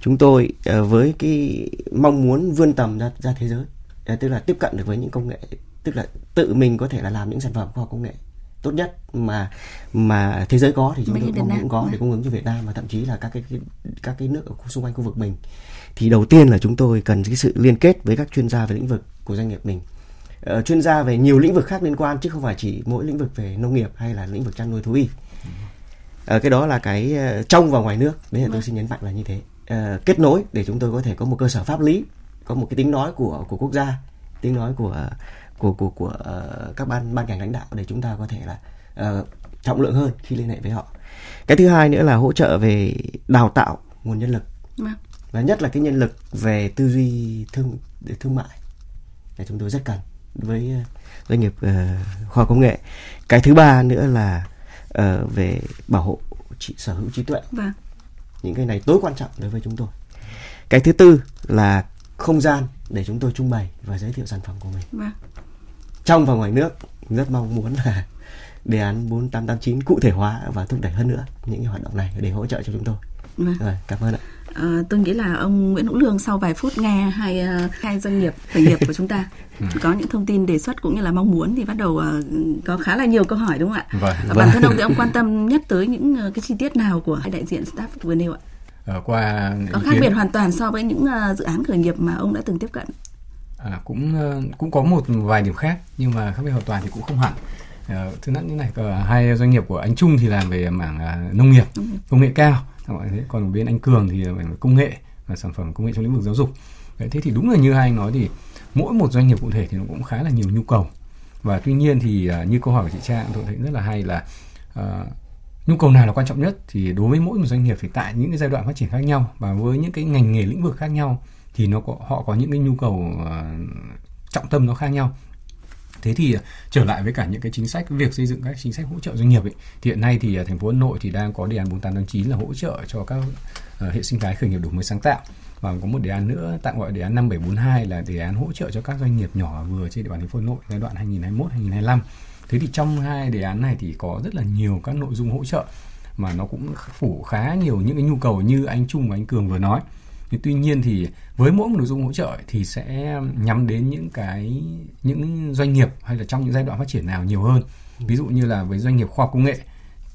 chúng tôi ờ, với cái mong muốn vươn tầm ra ra thế giới ờ, tức là tiếp cận được với những công nghệ tức là tự mình có thể là làm những sản phẩm khoa học công nghệ tốt nhất mà mà thế giới có thì chúng tôi mong cũng có để cung ứng cho Việt Nam và thậm chí là các cái các cái nước ở xung quanh khu vực mình thì đầu tiên là chúng tôi cần cái sự liên kết với các chuyên gia về lĩnh vực của doanh nghiệp mình. Uh, chuyên gia về nhiều lĩnh vực khác liên quan chứ không phải chỉ mỗi lĩnh vực về nông nghiệp hay là lĩnh vực chăn nuôi thú y. Uh, cái đó là cái uh, trong và ngoài nước. Đấy là tôi vâng. xin nhấn mạnh là như thế. Uh, kết nối để chúng tôi có thể có một cơ sở pháp lý có một cái tiếng nói của của quốc gia tiếng nói của của của của uh, các ban ban ngành lãnh đạo để chúng ta có thể là uh, trọng lượng hơn khi liên hệ với họ. Cái thứ hai nữa là hỗ trợ về đào tạo nguồn nhân lực. Vâng. Và nhất là cái nhân lực về tư duy thương để thương mại để chúng tôi rất cần với ờ, doanh nghiệp uh, khoa công nghệ cái thứ ba nữa là uh, về bảo hộ trị sở hữu trí tuệ vâng. những cái này tối quan trọng đối với chúng tôi cái thứ tư là không gian để chúng tôi trưng bày và giới thiệu sản phẩm của mình vâng. trong và ngoài nước rất mong muốn là đề án 4889 cụ thể hóa và thúc đẩy hơn nữa những cái hoạt động này để hỗ trợ cho chúng tôi. Vâng. Rồi, cảm ơn ạ. À, tôi nghĩ là ông Nguyễn Hữu Lương sau vài phút nghe hai uh, hai doanh nghiệp khởi nghiệp của chúng ta có những thông tin đề xuất cũng như là mong muốn thì bắt đầu uh, có khá là nhiều câu hỏi đúng không ạ? Vâng. Bản vâng. thân ông thì ông quan tâm nhất tới những uh, cái chi tiết nào của hai đại diện staff vừa nêu ạ? Ở qua có khác biệt hoàn toàn so với những uh, dự án khởi nghiệp mà ông đã từng tiếp cận. À, cũng cũng có một vài điểm khác nhưng mà khác biệt hoàn toàn thì cũng không hẳn Ờ, thứ nhất như này hai doanh nghiệp của anh Trung thì làm về mảng à, nông nghiệp công nghệ cao còn bên anh Cường thì về công nghệ và sản phẩm công nghệ trong lĩnh vực giáo dục. Đấy, thế thì đúng là như hai anh nói thì mỗi một doanh nghiệp cụ thể thì nó cũng khá là nhiều nhu cầu. Và tuy nhiên thì uh, như câu hỏi của chị Trang tôi thấy rất là hay là uh, nhu cầu nào là quan trọng nhất? Thì đối với mỗi một doanh nghiệp thì tại những cái giai đoạn phát triển khác nhau và với những cái ngành nghề lĩnh vực khác nhau thì nó có họ có những cái nhu cầu uh, trọng tâm nó khác nhau thế thì à, trở lại với cả những cái chính sách việc xây dựng các chính sách hỗ trợ doanh nghiệp ấy, thì hiện nay thì à, thành phố Hà Nội thì đang có đề án 4889 là hỗ trợ cho các uh, hệ sinh thái khởi nghiệp đổi mới sáng tạo. Và có một đề án nữa tạm gọi đề án 5742 là đề án hỗ trợ cho các doanh nghiệp nhỏ vừa trên địa bàn thành phố Hà Nội giai đoạn 2021 2025 thế thì trong hai đề án này thì có rất là nhiều các nội dung hỗ trợ mà nó cũng phủ khá nhiều những cái nhu cầu như anh Trung và anh Cường vừa nói nhưng tuy nhiên thì với mỗi một nội dung hỗ trợ thì sẽ nhắm đến những cái những doanh nghiệp hay là trong những giai đoạn phát triển nào nhiều hơn. Ví dụ như là với doanh nghiệp khoa học công nghệ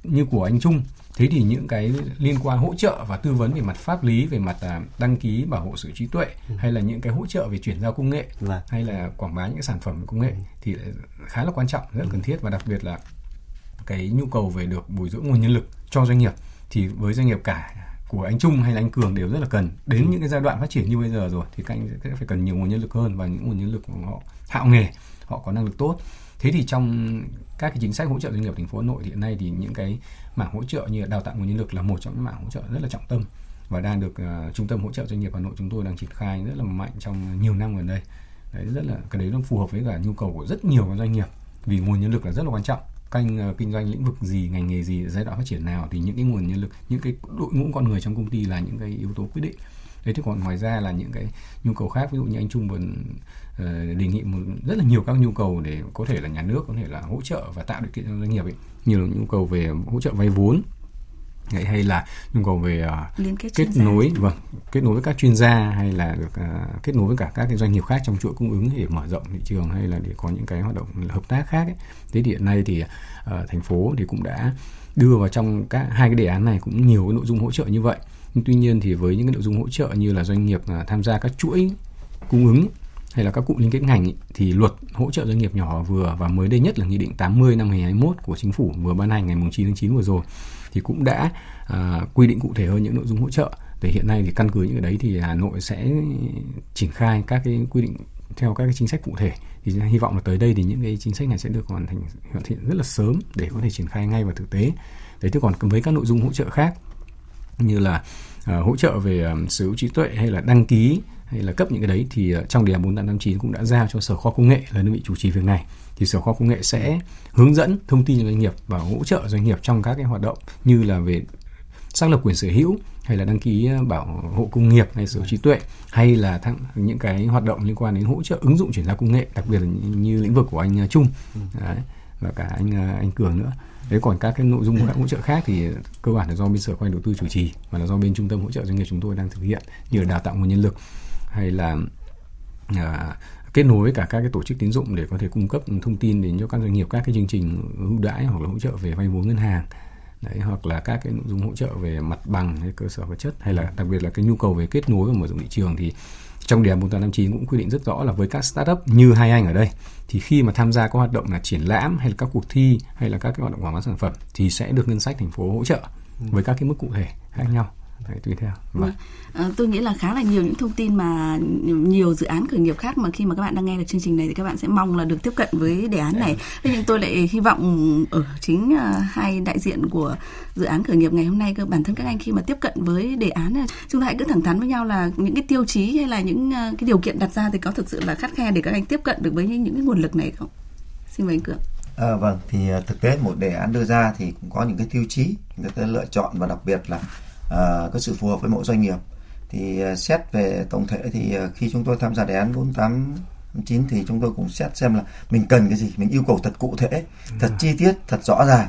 như của anh Trung. Thế thì những cái liên quan hỗ trợ và tư vấn về mặt pháp lý về mặt à, đăng ký bảo hộ sự trí tuệ ừ. hay là những cái hỗ trợ về chuyển giao công nghệ vâng. hay là quảng bá những cái sản phẩm công nghệ thì khá là quan trọng rất là cần thiết và đặc biệt là cái nhu cầu về được bồi dưỡng nguồn nhân lực cho doanh nghiệp. Thì với doanh nghiệp cả của anh Trung hay là anh Cường đều rất là cần. Đến những cái giai đoạn phát triển như bây giờ rồi thì các anh sẽ phải cần nhiều nguồn nhân lực hơn và những nguồn nhân lực của họ hạo nghề họ có năng lực tốt. Thế thì trong các cái chính sách hỗ trợ doanh nghiệp thành phố Hà Nội thì hiện nay thì những cái mảng hỗ trợ như là đào tạo nguồn nhân lực là một trong những mảng hỗ trợ rất là trọng tâm và đang được uh, trung tâm hỗ trợ doanh nghiệp Hà Nội chúng tôi đang triển khai rất là mạnh trong nhiều năm gần đây. Đấy rất là cái đấy nó phù hợp với cả nhu cầu của rất nhiều các doanh nghiệp vì nguồn nhân lực là rất là quan trọng kênh uh, ờ, kinh doanh lĩnh vực gì ngành nghề gì giai đoạn phát triển nào thì những cái nguồn nhân lực những cái đội ngũ con người trong công ty là những cái yếu tố quyết định. Đấy thì còn ngoài ra là những cái nhu cầu khác ví dụ như anh Trung vừa uh, ờ, đề nghị một rất là nhiều các nhu cầu để có thể là nhà nước có thể là hỗ trợ và tạo điều kiện cho doanh nghiệp ấy. Nhiều nhu cầu về hỗ trợ vay vốn hay là nhu cầu về uh, kết, kết nối vâng kết nối với các chuyên gia hay là được uh, kết nối với cả các cái doanh nghiệp khác trong chuỗi cung ứng để mở rộng thị trường hay là để có những cái hoạt động hợp tác khác ấy. thế thì hiện nay thì uh, thành phố thì cũng đã đưa vào trong các hai cái đề án này cũng nhiều cái nội dung hỗ trợ như vậy nhưng tuy nhiên thì với những cái nội dung hỗ trợ như là doanh nghiệp uh, tham gia các chuỗi cung ứng hay là các cụm liên kết ngành ý, thì luật hỗ trợ doanh nghiệp nhỏ và vừa và mới đây nhất là nghị định 80 năm 2021 của chính phủ vừa ban hành ngày 9 tháng 9 vừa rồi thì cũng đã à, quy định cụ thể hơn những nội dung hỗ trợ. Để hiện nay thì căn cứ những cái đấy thì Hà Nội sẽ triển khai các cái quy định theo các cái chính sách cụ thể. Thì hy vọng là tới đây thì những cái chính sách này sẽ được hoàn thành hoàn thiện rất là sớm để có thể triển khai ngay vào thực tế. Đấy thế còn với các nội dung hỗ trợ khác như là uh, hỗ trợ về um, sở hữu trí tuệ hay là đăng ký hay là cấp những cái đấy thì ờ, trong đề án 4859 cũng đã giao cho sở khoa công nghệ là đơn vị chủ trì việc này. Thì sở khoa công nghệ sẽ hướng dẫn thông tin cho doanh nghiệp và hỗ trợ doanh nghiệp trong các cái hoạt động như là về xác lập quyền sở hữu hay là đăng ký ờ, bảo hộ công nghiệp hay sở hữu trí tuệ hay là thăng, những cái hoạt động liên quan đến hỗ trợ ứng dụng chuyển giao công nghệ đặc biệt là như lĩnh vực của anh ờ, Trung. Đấy, và cả anh anh Cường nữa. Đấy còn các cái nội dung các hỗ trợ khác thì cơ bản là do bên sở khoa đầu tư chủ trì và là do bên trung tâm hỗ trợ doanh nghiệp chúng tôi đang thực hiện như là đào tạo nguồn nhân lực hay là à, kết nối với cả các cái tổ chức tín dụng để có thể cung cấp thông tin đến cho các doanh nghiệp các cái chương trình ưu đãi hoặc là hỗ trợ về vay vốn ngân hàng đấy hoặc là các cái nội dung hỗ trợ về mặt bằng hay cơ sở vật chất hay là đặc biệt là cái nhu cầu về kết nối và mở rộng thị trường thì trong đề án 4859 cũng quy định rất rõ là với các startup như hai anh ở đây thì khi mà tham gia các hoạt động là triển lãm hay là các cuộc thi hay là các cái hoạt động quảng bá sản phẩm thì sẽ được ngân sách thành phố hỗ trợ ừ. với các cái mức cụ thể khác nhau Đấy, tùy theo. Vâng. À, tôi nghĩ là khá là nhiều những thông tin mà nhiều dự án khởi nghiệp khác mà khi mà các bạn đang nghe được chương trình này thì các bạn sẽ mong là được tiếp cận với đề án này. Thế nhưng tôi lại hy vọng ở chính uh, hai đại diện của dự án khởi nghiệp ngày hôm nay cơ bản thân các anh khi mà tiếp cận với đề án này chúng ta hãy cứ thẳng thắn với nhau là những cái tiêu chí hay là những uh, cái điều kiện đặt ra thì có thực sự là khắt khe để các anh tiếp cận được với những, những cái nguồn lực này không? Xin mời anh Cường. À, vâng, thì thực tế một đề án đưa ra thì cũng có những cái tiêu chí người ta lựa chọn và đặc biệt là có sự phù hợp với mỗi doanh nghiệp. Thì uh, xét về tổng thể thì uh, khi chúng tôi tham gia đề án 489 thì chúng tôi cũng xét xem là mình cần cái gì mình yêu cầu thật cụ thể thật chi tiết thật rõ ràng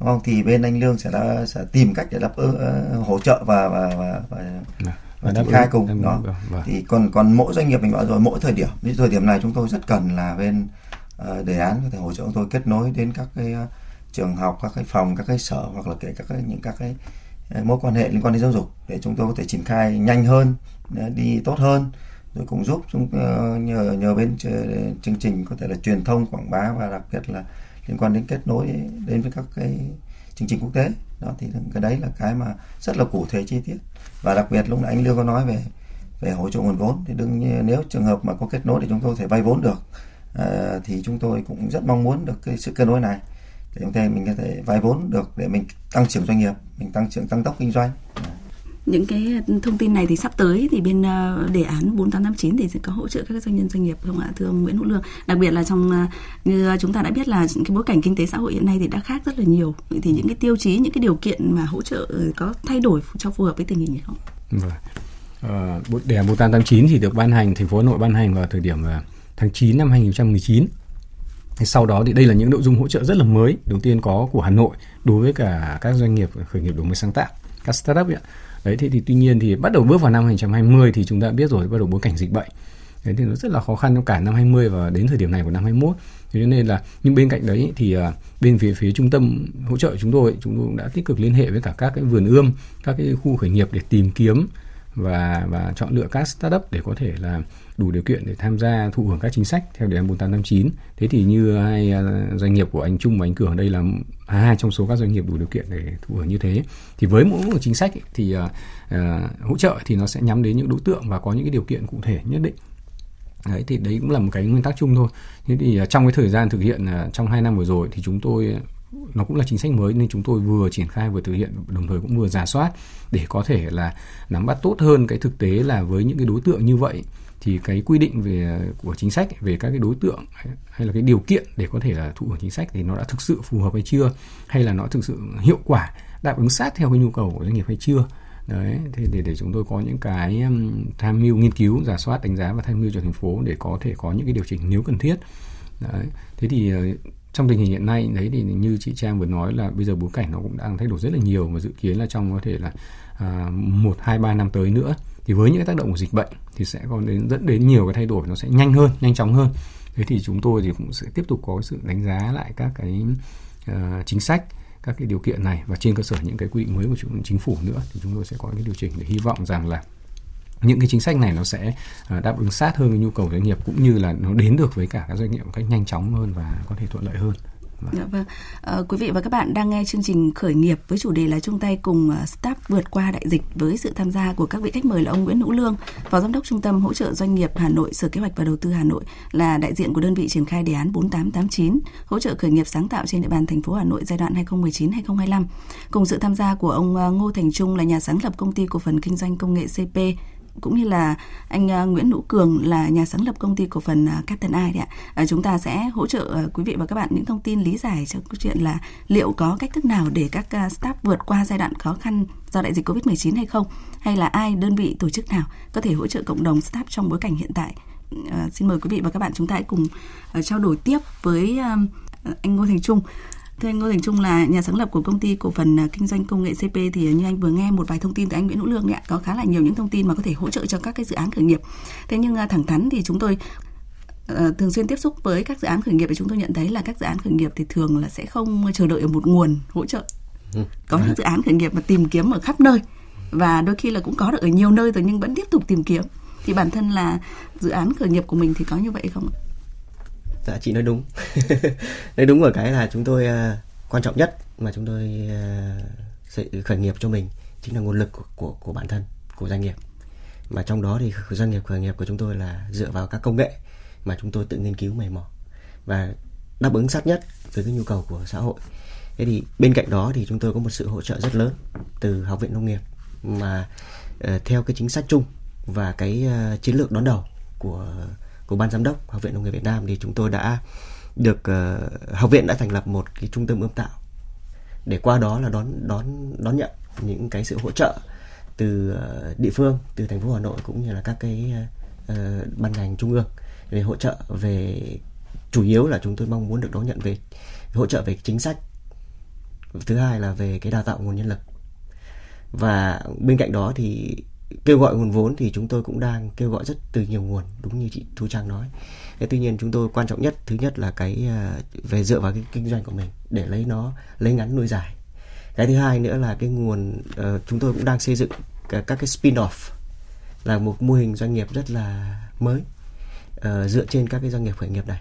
đúng không? Thì bên anh lương sẽ đã, sẽ tìm cách để đáp ứng hỗ trợ và và và, và dạ, và triển khai cùng đó. vâng. thì còn còn mỗi doanh nghiệp mình bảo rồi mỗi thời điểm. Như thời điểm này chúng tôi rất cần là bên uh, đề án có thể hỗ trợ chúng tôi kết nối đến các cái uh, trường học các cái phòng các cái sở hoặc là kể các cái những các cái mối quan hệ liên quan đến giáo dục để chúng tôi có thể triển khai nhanh hơn đi tốt hơn rồi cũng giúp chúng ờ, nhờ nhờ bên chương trình có thể là truyền thông quảng bá và đặc biệt là liên quan đến kết nối đến với các cái chương trình quốc tế. Đó thì cái đấy là cái mà rất là cụ thể chi tiết. Và đặc biệt lúc nãy anh lương có nói về về hỗ trợ nguồn vốn thì đương nhiên nếu trường hợp mà có kết nối thì chúng tôi có thể vay vốn được. À, thì chúng tôi cũng rất mong muốn được cái sự kết nối này để chúng ta mình có thể vay vốn được để mình tăng trưởng doanh nghiệp mình tăng trưởng tăng tốc kinh doanh những cái thông tin này thì sắp tới thì bên ờ, đề án 4889 thì sẽ có hỗ trợ các doanh nhân doanh nghiệp không ạ thưa ông Nguyễn Hữu Lương đặc biệt là trong ờ, như chúng ta đã biết là cái bối cảnh kinh tế xã hội hiện nay thì đã khác rất là nhiều vậy thì những cái tiêu chí những cái điều kiện mà hỗ trợ có thay đổi cho phù hợp với tình hình này không? Vâng. Ờ, đề án 4889 thì được ban hành thành phố Hà Nội ban hành vào thời điểm ờ, tháng 9 năm 2019 sau đó thì đây là những nội dung hỗ trợ rất là mới đầu tiên có của Hà Nội đối với cả các doanh nghiệp khởi nghiệp đổi mới sáng tạo các startup ấy. đấy thì, thì tuy nhiên thì bắt đầu bước vào năm 2020 thì chúng ta biết rồi bắt đầu bối cảnh dịch bệnh đấy thì nó rất là khó khăn trong cả năm 20 và đến thời điểm này của năm 21 thế nên là nhưng bên cạnh đấy thì à, bên phía phía trung tâm hỗ trợ chúng tôi chúng tôi cũng đã tích cực liên hệ với cả các cái vườn ươm các cái khu khởi nghiệp để tìm kiếm và và chọn lựa các startup để có thể là đủ điều kiện để tham gia thụ hưởng các chính sách theo đề án 4859. Thế thì như hai à, doanh nghiệp của anh Trung và anh Cường đây là hai trong số các doanh nghiệp đủ điều kiện để thụ hưởng như thế. Thì với mỗi một chính sách ấy, thì uh, uh, hỗ trợ thì nó sẽ nhắm đến những đối tượng và có những cái điều kiện cụ thể nhất định. Đấy thì đấy cũng là một cái nguyên tắc chung thôi. Thế thì uh, trong cái thời gian thực hiện uh, trong hai năm vừa rồi thì chúng tôi nó cũng là chính sách mới nên chúng tôi vừa triển khai vừa thực hiện, đồng thời cũng vừa giả soát để có thể là nắm bắt tốt hơn cái thực tế là với những cái đối tượng như vậy. Thì cái quy định về, của chính sách về các cái đối tượng hay là cái điều kiện để có thể là thụ hưởng chính sách thì nó đã thực sự phù hợp hay chưa? Hay là nó thực sự hiệu quả, đáp ứng sát theo cái nhu cầu của doanh nghiệp hay chưa? Đấy, thì để để chúng tôi có những cái tham mưu nghiên cứu giả soát, đánh giá và tham mưu cho thành phố để có thể có những cái điều chỉnh nếu cần thiết. Đấy, thế thì ờ, trong tình hình hiện nay đấy thì như chị Trang vừa nói là bây giờ bối cảnh nó cũng đang thay đổi rất là nhiều và dự kiến là trong có thể là à, một hai ba năm tới nữa thì với những cái tác động của dịch bệnh thì sẽ còn đến dẫn đến nhiều cái thay đổi nó sẽ nhanh hơn nhanh chóng hơn. Thế thì chúng tôi thì cũng sẽ tiếp tục có sự đánh giá lại các cái uh, chính sách các cái điều kiện này và trên cơ sở những cái quy định mới của chính phủ nữa thì chúng tôi sẽ có cái điều chỉnh để hy vọng rằng là những cái chính sách này nó sẽ ờ, đáp ứng sát hơn với nhu cầu doanh nghiệp cũng như là nó đến được với cả các doanh nghiệp một cách nhanh chóng hơn và có thể thuận lợi hơn. Vâng. Dạ vâng. À, quý vị và các bạn đang nghe chương trình khởi nghiệp với chủ đề là chung tay cùng ờ, uh, Start vượt qua đại dịch với sự tham gia của các vị khách mời là ông Nguyễn Hữu Lương, Phó Giám đốc Trung tâm Hỗ trợ Doanh nghiệp Hà Nội, Sở Kế hoạch và Đầu tư Hà Nội là đại diện của đơn vị triển khai đề án 4889 hỗ trợ khởi nghiệp sáng tạo trên địa bàn thành phố Hà Nội giai đoạn 2019-2025. Cùng sự tham gia của ông Ngô Thành Trung là nhà sáng lập công ty cổ phần kinh doanh công nghệ CP cũng như là anh ờ, Nguyễn Hữu Cường là nhà sáng lập công ty cổ phần ờ, Captain Eye đấy ạ. À, chúng ta sẽ hỗ trợ quý vị và các bạn những thông tin lý giải cho câu chuyện là liệu có cách thức nào để các staff vượt qua giai đoạn khó khăn do đại dịch Covid-19 hay không hay là ai đơn vị tổ chức nào có thể hỗ trợ cộng đồng staff trong bối cảnh hiện tại. À, xin mời quý vị và các bạn chúng ta hãy cùng trao đổi tiếp với anh Ngô Thành Trung Thưa anh Ngô Thành Trung là nhà sáng lập của công ty cổ phần à, kinh doanh công nghệ CP thì như anh vừa nghe một vài thông tin từ anh Nguyễn Hữu Lương đấy ạ, có khá là nhiều những thông tin mà có thể hỗ trợ cho các cái dự án khởi nghiệp. Thế nhưng à, thẳng thắn thì chúng tôi thường xuyên tiếp xúc với các dự án khởi nghiệp thì chúng tôi nhận thấy là các dự án khởi nghiệp thì thường là sẽ không chờ đợi ở một nguồn hỗ trợ ừ. có những dự án khởi nghiệp mà tìm kiếm ở khắp nơi và đôi khi là cũng có được ở nhiều nơi rồi nhưng vẫn tiếp tục tìm kiếm thì bản thân là dự án khởi nghiệp của mình thì có như vậy không ạ? Dạ chị nói đúng. nói đúng ở cái là chúng tôi uh, quan trọng nhất mà chúng tôi uh, khởi nghiệp cho mình chính là nguồn lực của, của của bản thân của doanh nghiệp. Mà trong đó thì doanh nghiệp khởi nghiệp của chúng tôi là dựa vào các công nghệ mà chúng tôi tự nghiên cứu mày mò và đáp ứng sát nhất với cái nhu cầu của xã hội. Thế thì bên cạnh đó thì chúng tôi có một sự hỗ trợ rất lớn từ Học viện Nông nghiệp mà uh, theo cái chính sách chung và cái uh, chiến lược đón đầu của của ban giám đốc Học viện Nông nghiệp Việt Nam thì chúng tôi đã được uh, học viện đã thành lập một cái trung tâm ươm tạo để qua đó là đón đón đón nhận những cái sự hỗ trợ từ uh, địa phương từ thành phố Hà Nội cũng như là các cái uh, ban ngành trung ương để hỗ trợ về chủ yếu là chúng tôi mong muốn được đón nhận về hỗ trợ về chính sách. Thứ hai là về cái đào tạo nguồn nhân lực. Và bên cạnh đó thì kêu gọi nguồn vốn thì chúng tôi cũng đang kêu gọi rất từ nhiều nguồn đúng như chị Thu Trang nói. Thế tuy nhiên chúng tôi quan trọng nhất thứ nhất là cái ờ, về dựa vào cái kinh doanh của mình để lấy nó lấy ngắn nuôi dài. Cái thứ hai nữa là cái nguồn uh, chúng tôi cũng đang xây dựng các, các cái spin-off là một mô hình doanh nghiệp rất là mới uh, dựa trên các cái doanh nghiệp khởi nghiệp này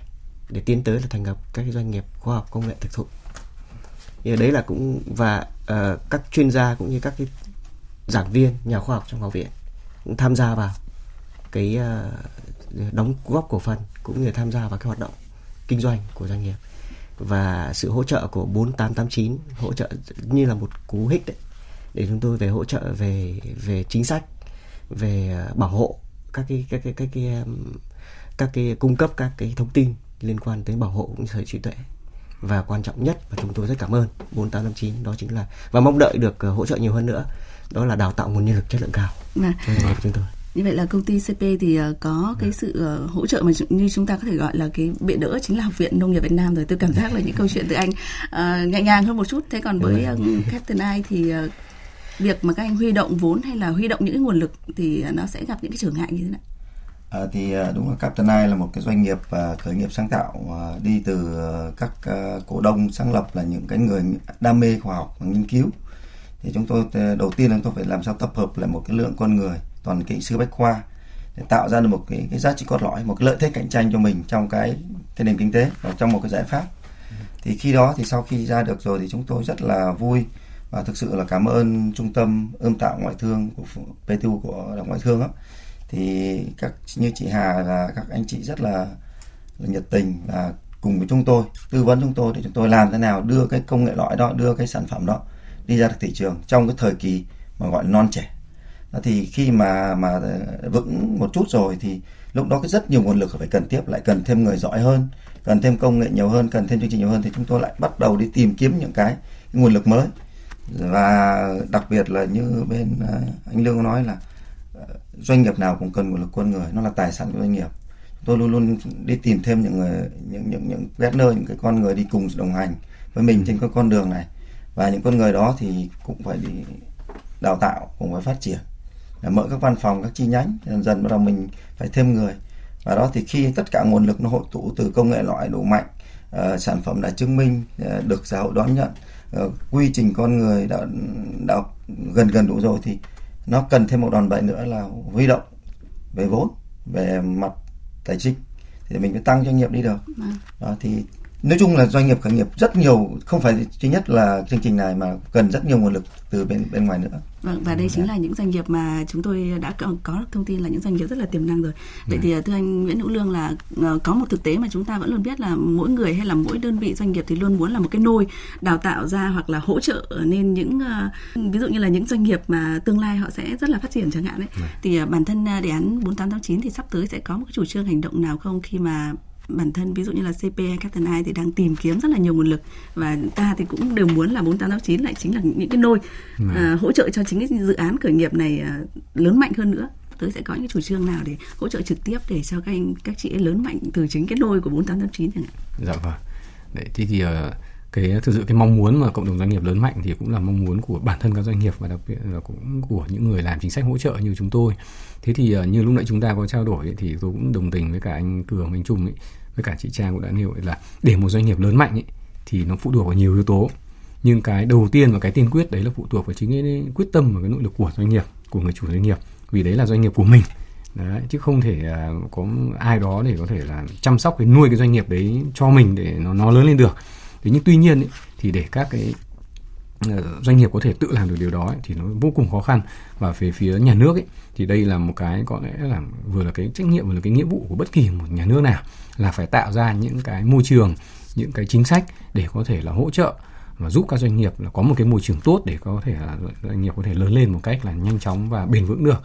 để tiến tới là thành lập các cái doanh nghiệp khoa học công nghệ thực thụ. Thì đấy là cũng và uh, các chuyên gia cũng như các cái giảng viên, nhà khoa học trong học viện cũng tham gia vào cái ờ, đóng góp cổ phần cũng như tham gia vào cái hoạt động kinh doanh của doanh nghiệp. Và sự hỗ trợ của 4889 hỗ trợ như là một cú hích đấy để chúng tôi về hỗ trợ về về chính sách, về ờ, bảo hộ các cái các cái các cái các cái cung cấp các cái thông tin liên quan tới bảo hộ cũng như sở trí tuệ. Và quan trọng nhất và chúng tôi rất cảm ơn 4859 đó chính là, và mong đợi được ờ, hỗ trợ nhiều hơn nữa đó là đào tạo nguồn nhân lực chất lượng cao. À. cho doanh nghiệp chúng tôi. Như vậy là công ty CP thì ờ, có cái sự ờ, hỗ trợ mà như chúng ta có thể gọi là cái bệ đỡ chính là học viện nông nghiệp Việt Nam rồi. Tôi cảm giác là những câu chuyện từ anh uh, nhẹ nhàng hơn một chút. Thế còn với uh, Captain I thì uh, việc mà các anh huy động vốn hay là huy động những cái nguồn lực thì nó sẽ gặp những cái trở ngại như thế nào? À, thì đúng là Captain I là một cái doanh nghiệp uh, khởi nghiệp sáng tạo uh, đi từ uh, các uh, cổ đông sáng lập là những cái người đam mê khoa học và nghiên cứu thì chúng tôi ờ, đầu tiên là chúng tôi phải làm sao tập hợp lại một cái lượng con người toàn kỹ sư bách khoa để tạo ra được một cái, cái giá trị cốt lõi một cái lợi thế cạnh tranh cho mình trong cái cái nền kinh tế và trong một cái giải pháp thì khi đó thì sau khi ra được rồi thì chúng tôi rất là vui và thực sự là cảm ơn trung tâm ươm tạo ngoại thương của PTU của đảng ngoại thương đó. thì các như chị Hà và các anh chị rất là, là nhiệt tình và cùng với chúng tôi tư vấn chúng tôi để chúng tôi làm thế nào đưa cái công nghệ lõi đó đưa cái sản phẩm đó đi ra được thị trường trong cái thời kỳ mà gọi là non trẻ. Thì khi mà mà ờ, vững một chút rồi thì lúc đó có rất nhiều nguồn lực phải cần tiếp lại cần thêm người giỏi hơn cần thêm công nghệ nhiều hơn cần thêm chương trình nhiều hơn thì chúng tôi lại bắt đầu đi tìm kiếm những cái, cái nguồn lực mới. Và đặc biệt là như bên ờ, anh lương nói là ờ, doanh nghiệp nào cũng cần nguồn lực con người nó là tài sản của doanh nghiệp. Tôi luôn luôn đi tìm thêm những người những những những partner những cái con người đi cùng đồng hành với mình trên cái con đường này và những con người đó thì cũng phải đi đào tạo cũng phải phát triển để mở các văn phòng các chi nhánh dần dần bắt đầu mình phải thêm người và đó thì khi tất cả nguồn lực nó hội tụ từ công nghệ loại đủ mạnh uh, sản phẩm đã chứng minh uh, được xã hội đón nhận uh, quy trình con người đã, đã gần gần đủ rồi thì nó cần thêm một đòn bẩy nữa là huy động về vốn về mặt tài chính thì mình phải tăng doanh nghiệp đi được vâng. đó thì nói chung là doanh nghiệp khởi nghiệp rất nhiều không phải duy nhất là chương trình này mà cần rất nhiều nguồn lực từ bên bên ngoài nữa. Vâng và đây chính là những doanh nghiệp mà chúng tôi đã có thông tin là những doanh nghiệp rất là tiềm năng rồi. Vậy thì thưa anh Nguyễn Hữu Lương là ờ, có một thực tế mà chúng ta vẫn luôn biết là mỗi người hay là mỗi đơn vị doanh nghiệp thì luôn muốn là một cái nôi đào tạo ra hoặc là hỗ trợ nên những ờ, ví dụ như là những doanh nghiệp mà tương lai họ sẽ rất là phát triển chẳng hạn đấy thì ờ, bản thân đề án 4889 thì sắp tới sẽ có một cái chủ trương hành động nào không khi mà bản thân ví dụ như là CP hay Captain I thì đang tìm kiếm rất là nhiều nguồn lực và ta thì cũng đều muốn là 4889 lại chính là những cái nôi à, hỗ trợ cho chính cái dự án khởi nghiệp này à, lớn mạnh hơn nữa tới sẽ có những chủ trương nào để hỗ trợ trực tiếp để cho các anh các chị lớn mạnh từ chính cái nôi của 4889 chẳng hạn. Dạ vâng. Đấy thì thì uh, cái thực sự cái mong muốn mà cộng đồng doanh nghiệp lớn mạnh thì cũng là mong muốn của bản thân các doanh nghiệp và đặc biệt là cũng của những người làm chính sách hỗ trợ như chúng tôi. Thế thì ờ, như lúc nãy chúng ta có trao đổi ấy, thì tôi cũng đồng tình với cả anh cường anh trung ấy với cả chị trang cũng đã nêu là để một doanh nghiệp lớn mạnh ấy, thì nó phụ thuộc vào nhiều yếu tố. Nhưng cái đầu tiên và cái tiên quyết đấy là phụ thuộc vào chính cái quyết tâm và cái nỗ lực của doanh nghiệp của người chủ doanh nghiệp. Vì đấy là doanh nghiệp của mình. Đấy, chứ không thể à, có ai đó để có thể là chăm sóc cái nuôi cái doanh nghiệp đấy cho mình để nó nó lớn lên được thế nhưng tuy nhiên ấy, thì để các cái ờ, doanh nghiệp có thể tự làm được điều đó ấy, thì nó vô cùng khó khăn và về phía nhà nước ấy, thì đây là một cái có lẽ là vừa là cái trách nhiệm vừa là cái nghĩa vụ của bất kỳ một nhà nước nào là phải tạo ra những cái môi trường những cái chính sách để có thể là hỗ trợ và giúp các doanh nghiệp là có một cái môi trường tốt để có thể là doanh nghiệp có thể lớn lên một cách là nhanh chóng và bền vững được.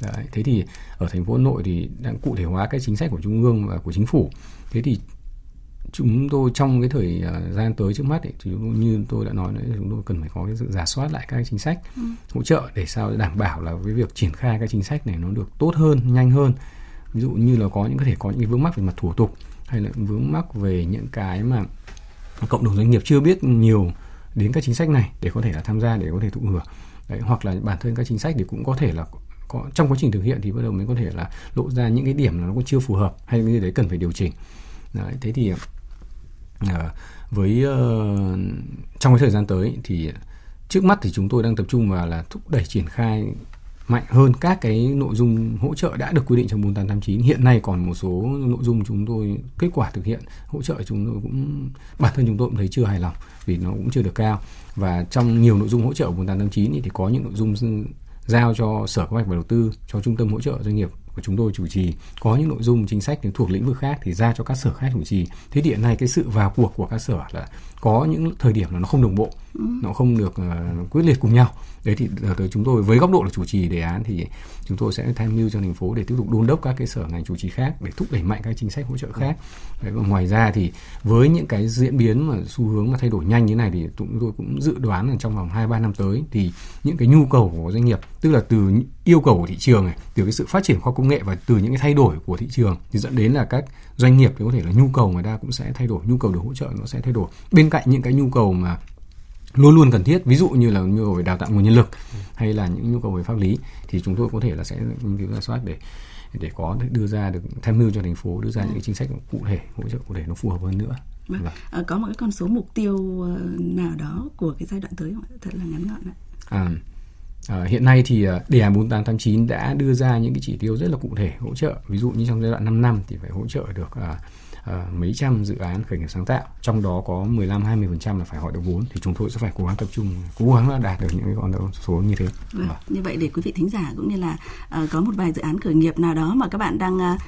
Đấy, thế thì ở thành phố Hà Nội thì đang cụ thể hóa cái chính sách của trung ương và của chính phủ. Thế thì chúng tôi trong cái thời uh, gian tới trước mắt ấy, thì như tôi đã nói đấy chúng tôi cần phải có cái sự giả soát lại các chính sách ừ. hỗ trợ để sao đảm bảo là cái việc triển khai các chính sách này nó được tốt hơn nhanh hơn. Ví dụ như là có những có thể có những cái vướng mắc về mặt thủ tục hay là vướng mắc về những cái mà cộng đồng doanh nghiệp chưa biết nhiều đến các chính sách này để có thể là tham gia để có thể thụ hưởng. Đấy, hoặc là bản thân các chính sách thì cũng có thể là có trong quá trình thực hiện thì bắt đầu mới có thể là lộ ra những cái điểm là nó cũng chưa phù hợp hay cái gì đấy cần phải điều chỉnh. Đấy, thế thì Ờ, với uh, trong cái thời gian tới thì trước mắt thì chúng tôi đang tập trung vào là thúc đẩy triển khai mạnh hơn các cái nội dung hỗ trợ đã được quy định trong 4889. Hiện nay còn một số nội dung chúng tôi kết quả thực hiện hỗ trợ chúng tôi cũng bản thân chúng tôi cũng thấy chưa hài lòng vì nó cũng chưa được cao và trong nhiều nội dung hỗ trợ 4889 thì có những nội dung giao cho Sở Kế hoạch và Đầu tư cho Trung tâm hỗ trợ doanh nghiệp của chúng tôi chủ trì có những nội dung chính sách thuộc lĩnh vực khác thì ra cho các sở khác chủ trì. Thế hiện nay cái sự vào cuộc của các sở là có những thời điểm là nó không đồng bộ ừ. nó không được uh, quyết liệt cùng nhau. Đấy thì tới chúng tôi với góc độ là chủ trì đề án thì chúng tôi sẽ tham mưu cho thành phố để tiếp tục đôn đốc các cái sở ngành chủ trì khác để thúc đẩy mạnh các chính sách hỗ trợ khác. Đấy, và ngoài ra thì với những cái diễn biến mà xu hướng mà thay đổi nhanh như này thì chúng tôi cũng dự đoán là trong vòng hai ba năm tới thì những cái nhu cầu của doanh nghiệp tức là từ yêu cầu của thị trường này từ cái sự phát triển khoa công nghệ và từ những cái thay đổi của thị trường thì dẫn đến là các doanh nghiệp thì có thể là nhu cầu người ta cũng sẽ thay đổi nhu cầu được hỗ trợ nó sẽ thay đổi bên cạnh những cái nhu cầu mà luôn luôn cần thiết ví dụ như là nhu cầu về đào tạo nguồn nhân lực hay là những nhu cầu về pháp lý thì chúng tôi có thể là sẽ nghiên cứu ra soát để để có đưa ra được tham mưu cho thành phố đưa ra những cái chính sách cụ thể hỗ trợ cụ thể nó phù hợp hơn nữa vâng. Vâng. À, có một cái con số mục tiêu ờ, nào đó của cái giai đoạn tới không? thật là ngắn gọn ạ à, À, hiện nay thì ờ, đề án 4889 đã đưa ra những cái chỉ tiêu rất là cụ thể hỗ trợ ví dụ như trong giai đoạn 5 năm thì phải hỗ trợ được à, à, mấy trăm dự án khởi nghiệp sáng tạo trong đó có 15 20% là phải hỏi được vốn thì chúng tôi sẽ phải cố gắng tập trung cố gắng là đạt được những cái con số như thế. Vâng, như vậy để quý vị thính giả cũng như là uh, có một vài dự án khởi nghiệp nào đó mà các bạn đang uh,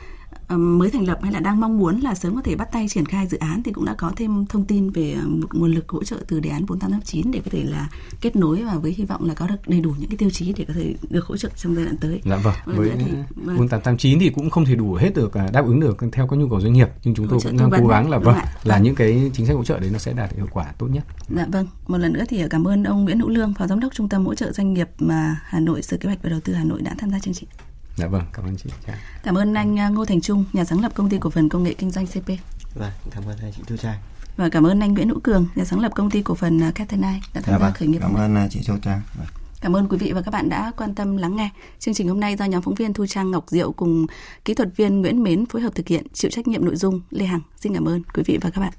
mới thành lập hay là đang mong muốn là sớm có thể bắt tay triển khai dự án thì cũng đã có thêm thông tin về một nguồn lực hỗ trợ từ đề án 4859 để có thể là kết nối và với hy vọng là có được đầy đủ những cái tiêu chí để có thể được hỗ trợ trong giai đoạn tới. Dạ vâng. Với thì, vâng. 4889 thì cũng không thể đủ hết được à, đáp ứng được theo các nhu cầu doanh nghiệp nhưng chúng tôi cũng đang cố gắng là vâng, vâng là những cái chính sách hỗ trợ đấy nó sẽ đạt được hiệu quả tốt nhất. Dạ vâng. Một lần nữa thì cảm ơn ông Nguyễn Hữu Lương, Phó Giám đốc Trung tâm hỗ trợ doanh nghiệp mà Hà Nội Sở Kế hoạch và Đầu tư Hà Nội đã tham gia chương trình. Dạ vâng, cảm ơn chị. Chào. Cảm ơn anh à, Ngô Thành Trung, nhà sáng lập công ty cổ phần công nghệ kinh doanh CP. Vâng, cảm ơn chị Thu Trang. Và cảm ơn anh Nguyễn Hữu Cường, nhà sáng lập công ty cổ phần à, Catenai đã tham dạ gia vâng, khởi nghiệp. Cảm ơn à, chị Châu Trang. Vâng. Cảm ơn quý vị và các bạn đã quan tâm lắng nghe. Chương trình hôm nay do nhóm phóng viên Thu Trang Ngọc Diệu cùng kỹ thuật viên Nguyễn Mến phối hợp thực hiện, chịu trách nhiệm nội dung Lê Hằng. Xin cảm ơn quý vị và các bạn.